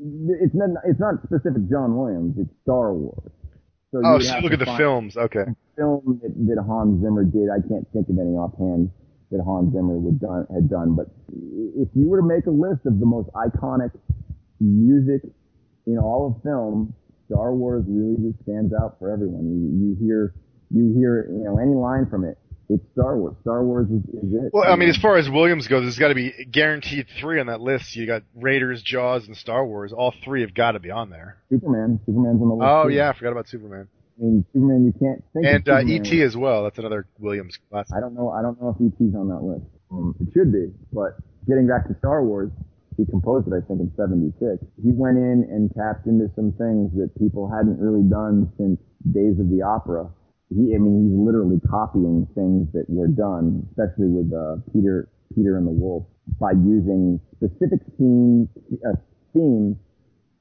It's not. It's not specific John Williams. It's Star Wars. So Oh, so look at the films. Okay. film that, that Hans Zimmer did. I can't think of any offhand that Hans Zimmer would done, had done. But if you were to make a list of the most iconic music in all of film, Star Wars really just stands out for everyone. You, you hear, you hear, you know, any line from it. It's Star Wars. Star Wars is, is it. Well, I mean, as far as Williams goes, there's got to be guaranteed three on that list. You got Raiders, Jaws, and Star Wars. All three have got to be on there. Superman. Superman's on the list. Oh too. yeah, I forgot about Superman. I mean, Superman. You can't think. of And uh, E.T. as well. That's another Williams classic. I don't know. I don't know if ET's on that list. Um, it should be, but getting back to Star Wars, he composed it, I think, in '76. He went in and tapped into some things that people hadn't really done since Days of the Opera. He, I mean, he's literally copying things that were done, especially with uh, Peter, Peter and the Wolf, by using specific themes, uh, themes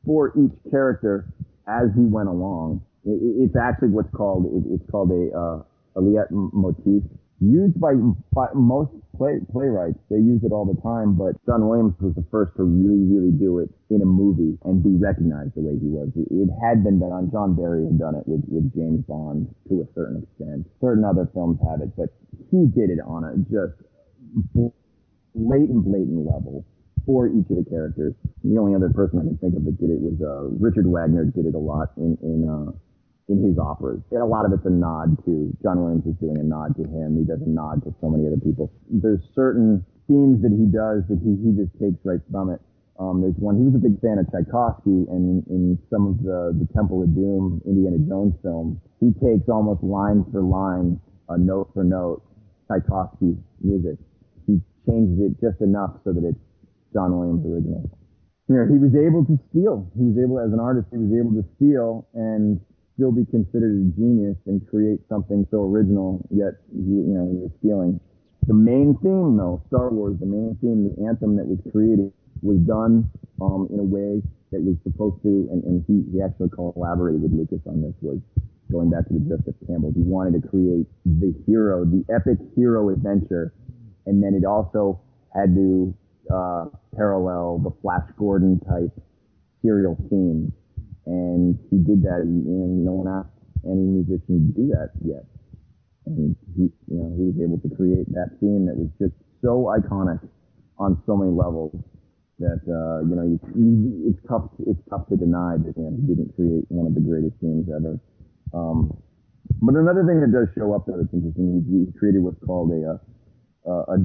for each character as he went along. It, it- it's actually what's called it, it's called a uh, a leitmotif used by, by most play, playwrights. They use it all the time, but John Williams was the first to really, really do it in a movie and be recognized the way he was. It, it had been done. John Barry had done it with, with James Bond to a certain extent. Certain other films have it, but he did it on a just blatant, blatant level for each of the characters. The only other person I can think of that did it was uh, Richard Wagner. Did it a lot in in uh, in his operas. And a lot of it's a nod to John Williams is doing a nod to him. He does a nod to so many other people. There's certain themes that he does that he he just takes right from it. Um, there's one. He was a big fan of Tchaikovsky, and in, in some of the the Temple of Doom Indiana Jones films, he takes almost line for line, uh, note for note, Tchaikovsky music. He changes it just enough so that it's John Williams original. You know, he was able to steal. He was able, as an artist, he was able to steal and still be considered a genius and create something so original. Yet, he, you know, he was stealing. The main theme, though, Star Wars, the main theme, the anthem that was created, was done um, in a way that was supposed to, and, and he, he actually collaborated with Lucas on this. Was going back to the Joseph Campbell. He wanted to create the hero, the epic hero adventure, and then it also had to uh, parallel the Flash Gordon type serial theme, and he did that. And, and no one asked any musician to do that yet, and he, you know, he was able to create that theme that was just so iconic on so many levels that uh, you know you, you, it's tough it's tough to deny that you know, he didn't create one of the greatest themes ever. Um, but another thing that does show up there that's interesting, he, he created what's called a, uh, a, a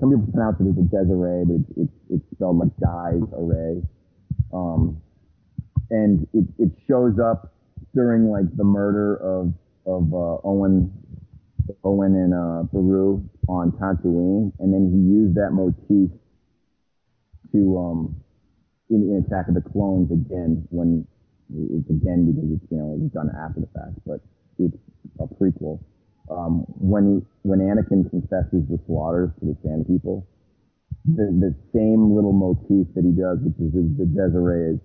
some people pronounce it as a Desiree, but it's, it's, it's spelled like Dies Irae. Um, and it, it shows up during like the murder of, of, uh, Owen, Owen and, uh, Beru on Tatooine. And then he used that motif to, um, in, in Attack of the Clones again when it's again because it's, you know, it was done after the fact, but it's a prequel um, when he, when Anakin confesses the slaughters to the Sand People, the the same little motif that he does, which is the, Desiree,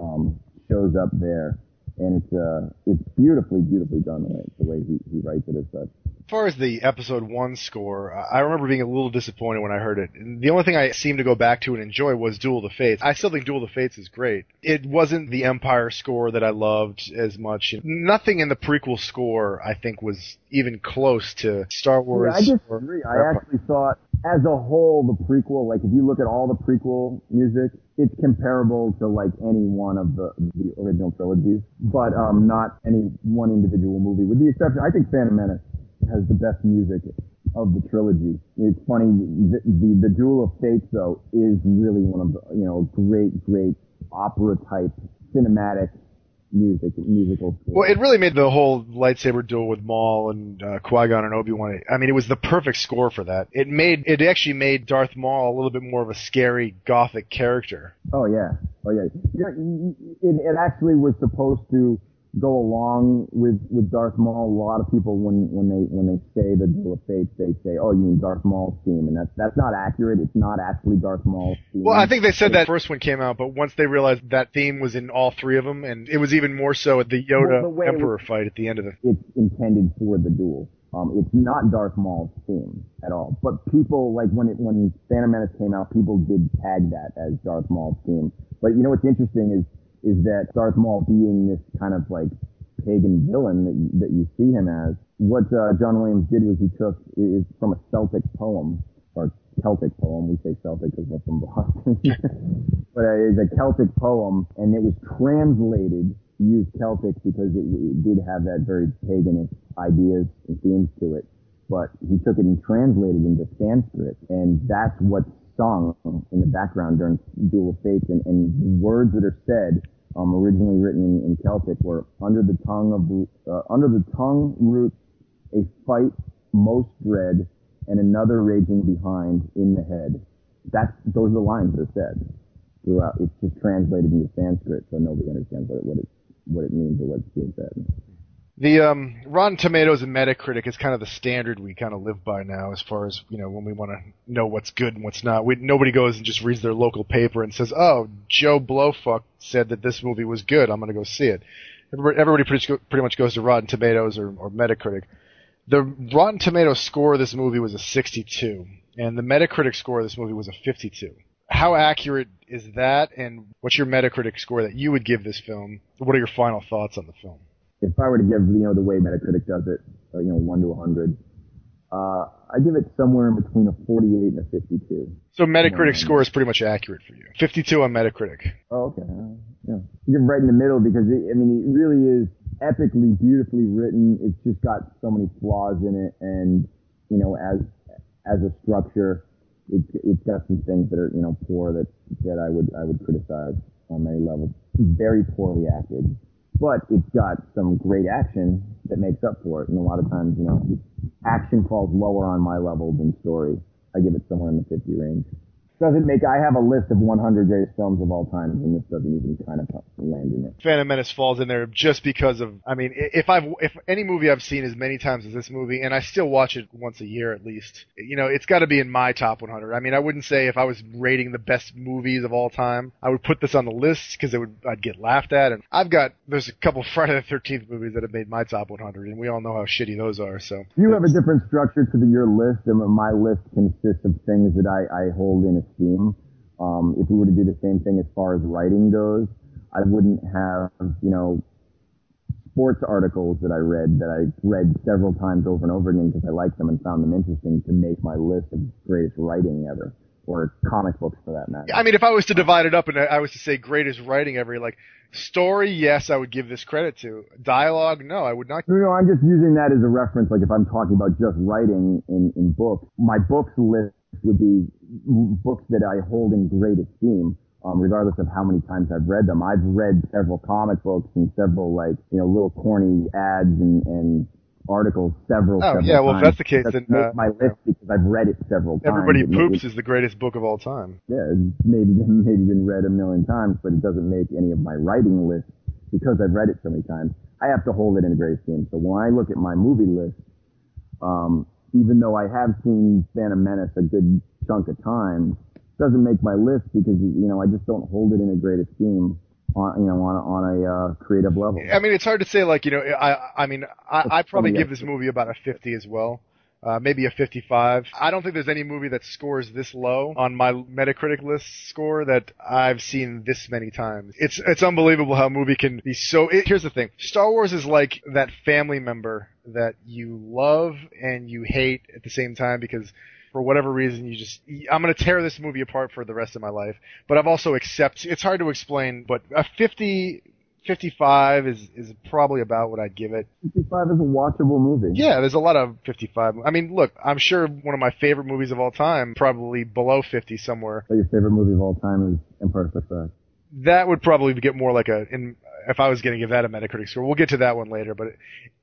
um, shows up there, and it's uh it's beautifully beautifully done the way the way he, he writes it as such. As far as the episode one score, I remember being a little disappointed when I heard it. The only thing I seemed to go back to and enjoy was Duel of the Fates. I still think Duel of the Fates is great. It wasn't the Empire score that I loved as much. Nothing in the prequel score I think was even close to Star Wars. Yeah, I disagree. I actually thought, as a whole, the prequel, like if you look at all the prequel music, it's comparable to like any one of the, the original trilogies, but um, not any one individual movie, with the exception, I think Phantom Menace has the best music of the trilogy. It's funny, the, the, the Duel of Fates though is really one of the, you know, great, great opera type cinematic music, musical. Well, it really made the whole lightsaber duel with Maul and uh, Qui Gon and Obi Wan. I mean, it was the perfect score for that. It made it actually made Darth Maul a little bit more of a scary gothic character. Oh yeah, oh yeah. You it, it actually was supposed to go along with with Darth Maul. A lot of people when when they when they say the Duel of Fates, they say, "Oh, you mean Darth Maul's theme," and that's that's not accurate. It's not actually Darth Maul's theme. Well, I think they said that first one came out, but once they realized that theme was in all three of them, and it was even more so at the Yoda Well, the Emperor fight at the end of the. it's intended for the duel. Um, it's not Darth Maul's theme at all. But people like when it when Phantom Menace came out, people did tag that as Darth Maul's theme. But you know what's interesting is is that Darth Maul being this kind of like pagan villain that you, that you see him as. What uh, John Williams did was he took is from a Celtic poem or Celtic poem. We say Celtic because we're from Boston, but uh, it's a Celtic poem, and it was translated. Used Celtic because it, it did have that very paganist ideas and themes to it, but he took it and translated into Sanskrit, and that's what's sung in the background during Duel of Fates, and, and the words that are said um, originally written in, in Celtic were under the tongue of uh, under the tongue roots a fight most dread, and another raging behind in the head. That's those are the lines that are said throughout. It's just translated into Sanskrit, so nobody understands what it what it what it means or what's being said. The um, Rotten Tomatoes and Metacritic is kind of the standard we kind of live by now, as far as you know, when we want to know what's good and what's not. We, nobody goes and just reads their local paper and says, "Oh, Joe Blowfuck said that this movie was good. I'm going to go see it." Everybody, everybody pretty, pretty much goes to Rotten Tomatoes or, or Metacritic. The Rotten Tomatoes score of this movie was a 62, and the Metacritic score of this movie was a 52. How accurate is that, and what's your Metacritic score that you would give this film? What are your final thoughts on the film? If I were to give, you know, the way Metacritic does it, uh, you know, 1 to 100, uh, I give it somewhere in between a 48 and a 52. So Metacritic score is pretty much accurate for you. 52 on Metacritic. Oh, okay. Uh, yeah. You're right in the middle because, it, I mean, it really is epically, beautifully written. It's just got so many flaws in it. And, you know, as, as a structure, it's, it's got some things that are, you know, poor that, that I would, I would criticize on many levels. Very poorly acted but it's got some great action that makes up for it. And a lot of times, you know, action falls lower on my level than story. I give it somewhere in the 50 range. Doesn't make, I have a list of 100 greatest films of all time, and this doesn't even kind of land in it. Phantom Menace falls in there just because of. I mean, if I've if any movie I've seen as many times as this movie, and I still watch it once a year at least, you know, it's got to be in my top 100. I mean, I wouldn't say if I was rating the best movies of all time, I would put this on the list because it would I'd get laughed at. And I've got there's a couple Friday the 13th movies that have made my top 100, and we all know how shitty those are. So You have a different structure to the, your list, and my list consists of things that I, I hold in esteem. Um, if we were to do the same thing as far as writing goes, I wouldn't have, you know, sports articles that I read that I read several times over and over again because I liked them and found them interesting to make my list of greatest writing ever, or comic books for that matter. I mean, if I was to divide it up and I was to say greatest writing ever, like story, yes, I would give this credit to. Dialogue, no, I would not. No, no, I'm just using that as a reference. Like if I'm talking about just writing in, in books, my books list would be books that I hold in great esteem. Um, regardless of how many times I've read them, I've read several comic books and several like you know little corny ads and, and articles several. Oh, several yeah, well, if that's the case, Doesn't then, uh, my list because I've read it several times. Everybody It ma- Poops is the greatest book of all time. yeah, maybe maybe been read a million times, but it doesn't make any of my writing lists because I've read it so many times. I have to hold it in great esteem. So when I look at my movie list, um, even though I have seen Phantom Menace a good chunk of times, doesn't make my list because you know I just don't hold it in a great esteem on you know on a, on a uh, creative level. I mean, it's hard to say. Like, you know, I, I mean, I, I probably give this movie about a 50 as well. Uh, maybe a 55. I don't think there's any movie that scores this low on my Metacritic list score that I've seen this many times. It's it's unbelievable how a movie can be so. It, here's the thing: Star Wars is like that family member that you love and you hate at the same time because for whatever reason you just I'm going to tear this movie apart for the rest of my life. But I've also accept it's hard to explain, but a 50 55 is is probably about what I'd give it. 55 is a watchable movie. Yeah, there's a lot of 55. I mean, look, I'm sure one of my favorite movies of all time, probably below 50 somewhere. So your favorite movie of all time is Empire Strikes Back. That would probably get more like a in if I was going to give that a Metacritic score. We'll get to that one later, but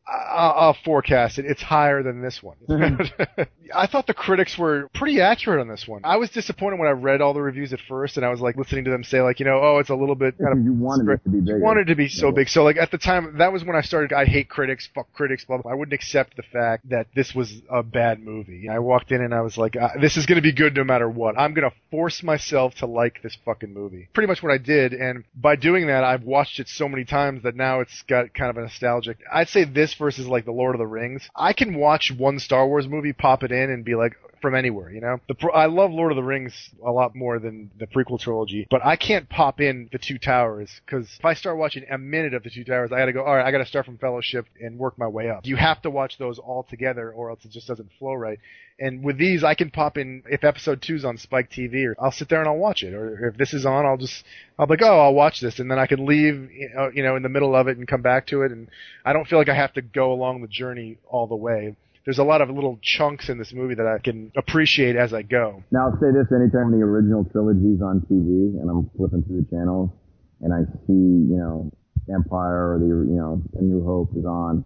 I'll, I'll forecast it. It's higher than this one. I thought the critics were pretty accurate on this one. I was disappointed when I read all the reviews at first, and I was like listening to them say like, you know, oh, it's a little bit kind of. You wanted it to be bigger. You wanted it to be so big. So like at the time, that was when I started. I hate critics. Fuck critics. Blah, blah. I wouldn't accept the fact that this was a bad movie. I walked in and I was like, uh, this is going to be good no matter what. I'm going to force myself to like this fucking movie. Pretty much what I did, and by doing that, I've watched it so many times that now it's got kind of a nostalgic. I'd say this versus like the Lord of the Rings. I can watch one Star Wars movie, pop it in, and be like, from anywhere, you know. The pro- I love Lord of the Rings a lot more than the prequel trilogy, but I can't pop in the Two Towers because if I start watching a minute of the Two Towers, I got to go. All right, I got to start from Fellowship and work my way up. You have to watch those all together, or else it just doesn't flow right. And with these, I can pop in if episode two's on Spike TV, or I'll sit there and I'll watch it. Or if this is on, I'll just I'll be like, oh, I'll watch this, and then I can leave, know, you know, in the middle of it and come back to it, and I don't feel like I have to go along the journey all the way there's a lot of little chunks in this movie that I can appreciate as I go. Now, I'll say this: anytime the original trilogy's on TV, and I'm flipping through the channels, and I see, you know, Empire or the, you know, A New Hope is on,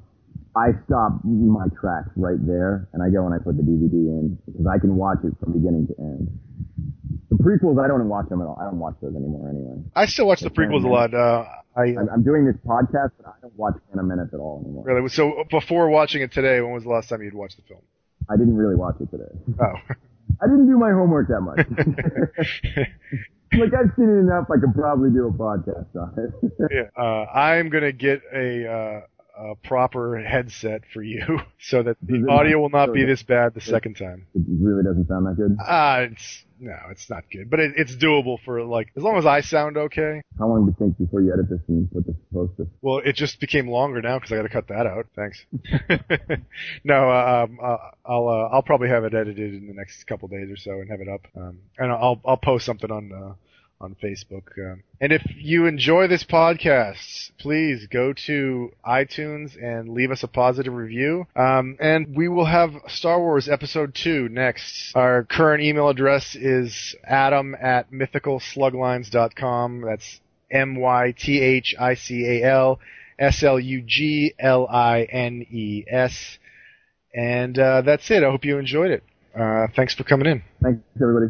I stop my tracks right there, and I go and I put the DVD in because I can watch it from beginning to end. The prequels, I don't watch them at all. I don't watch those anymore anyway. I still watch the prequels a lot. Uh, I, I'm, I'm doing this podcast, but I don't watch Phantom Menace at all anymore. Really? So before watching it today, when was the last time you'd watched the film? I didn't really watch it today. Oh. I didn't do my homework that much. like I've seen it enough, I could probably do a podcast on it. yeah. Uh, I'm gonna get a, uh, a proper headset for you so that the audio will not be this bad the second time. It really doesn't sound that good. Uh, it's, no, it's not good, but it, it's doable for like, as long as I sound okay. How long do you think before you edit this and put this post poster? Well, it just became longer now because I got to cut that out. Thanks. no, uh, um, uh, I'll uh, I'll probably have it edited in the next couple days or so and have it up. Um, and I'll I'll post something on uh, on Facebook. Um, and if you enjoy this podcast, please go to iTunes and leave us a positive review. Um, and we will have Star Wars Episode 2 next. Our current email address is adam at mythicalsluglines.com. That's M-Y-T-H-I-C-A-L S-L-U-G-L-I-N-E-S. And uh, that's it. I hope you enjoyed it. Uh, thanks for coming in. Thanks, everybody.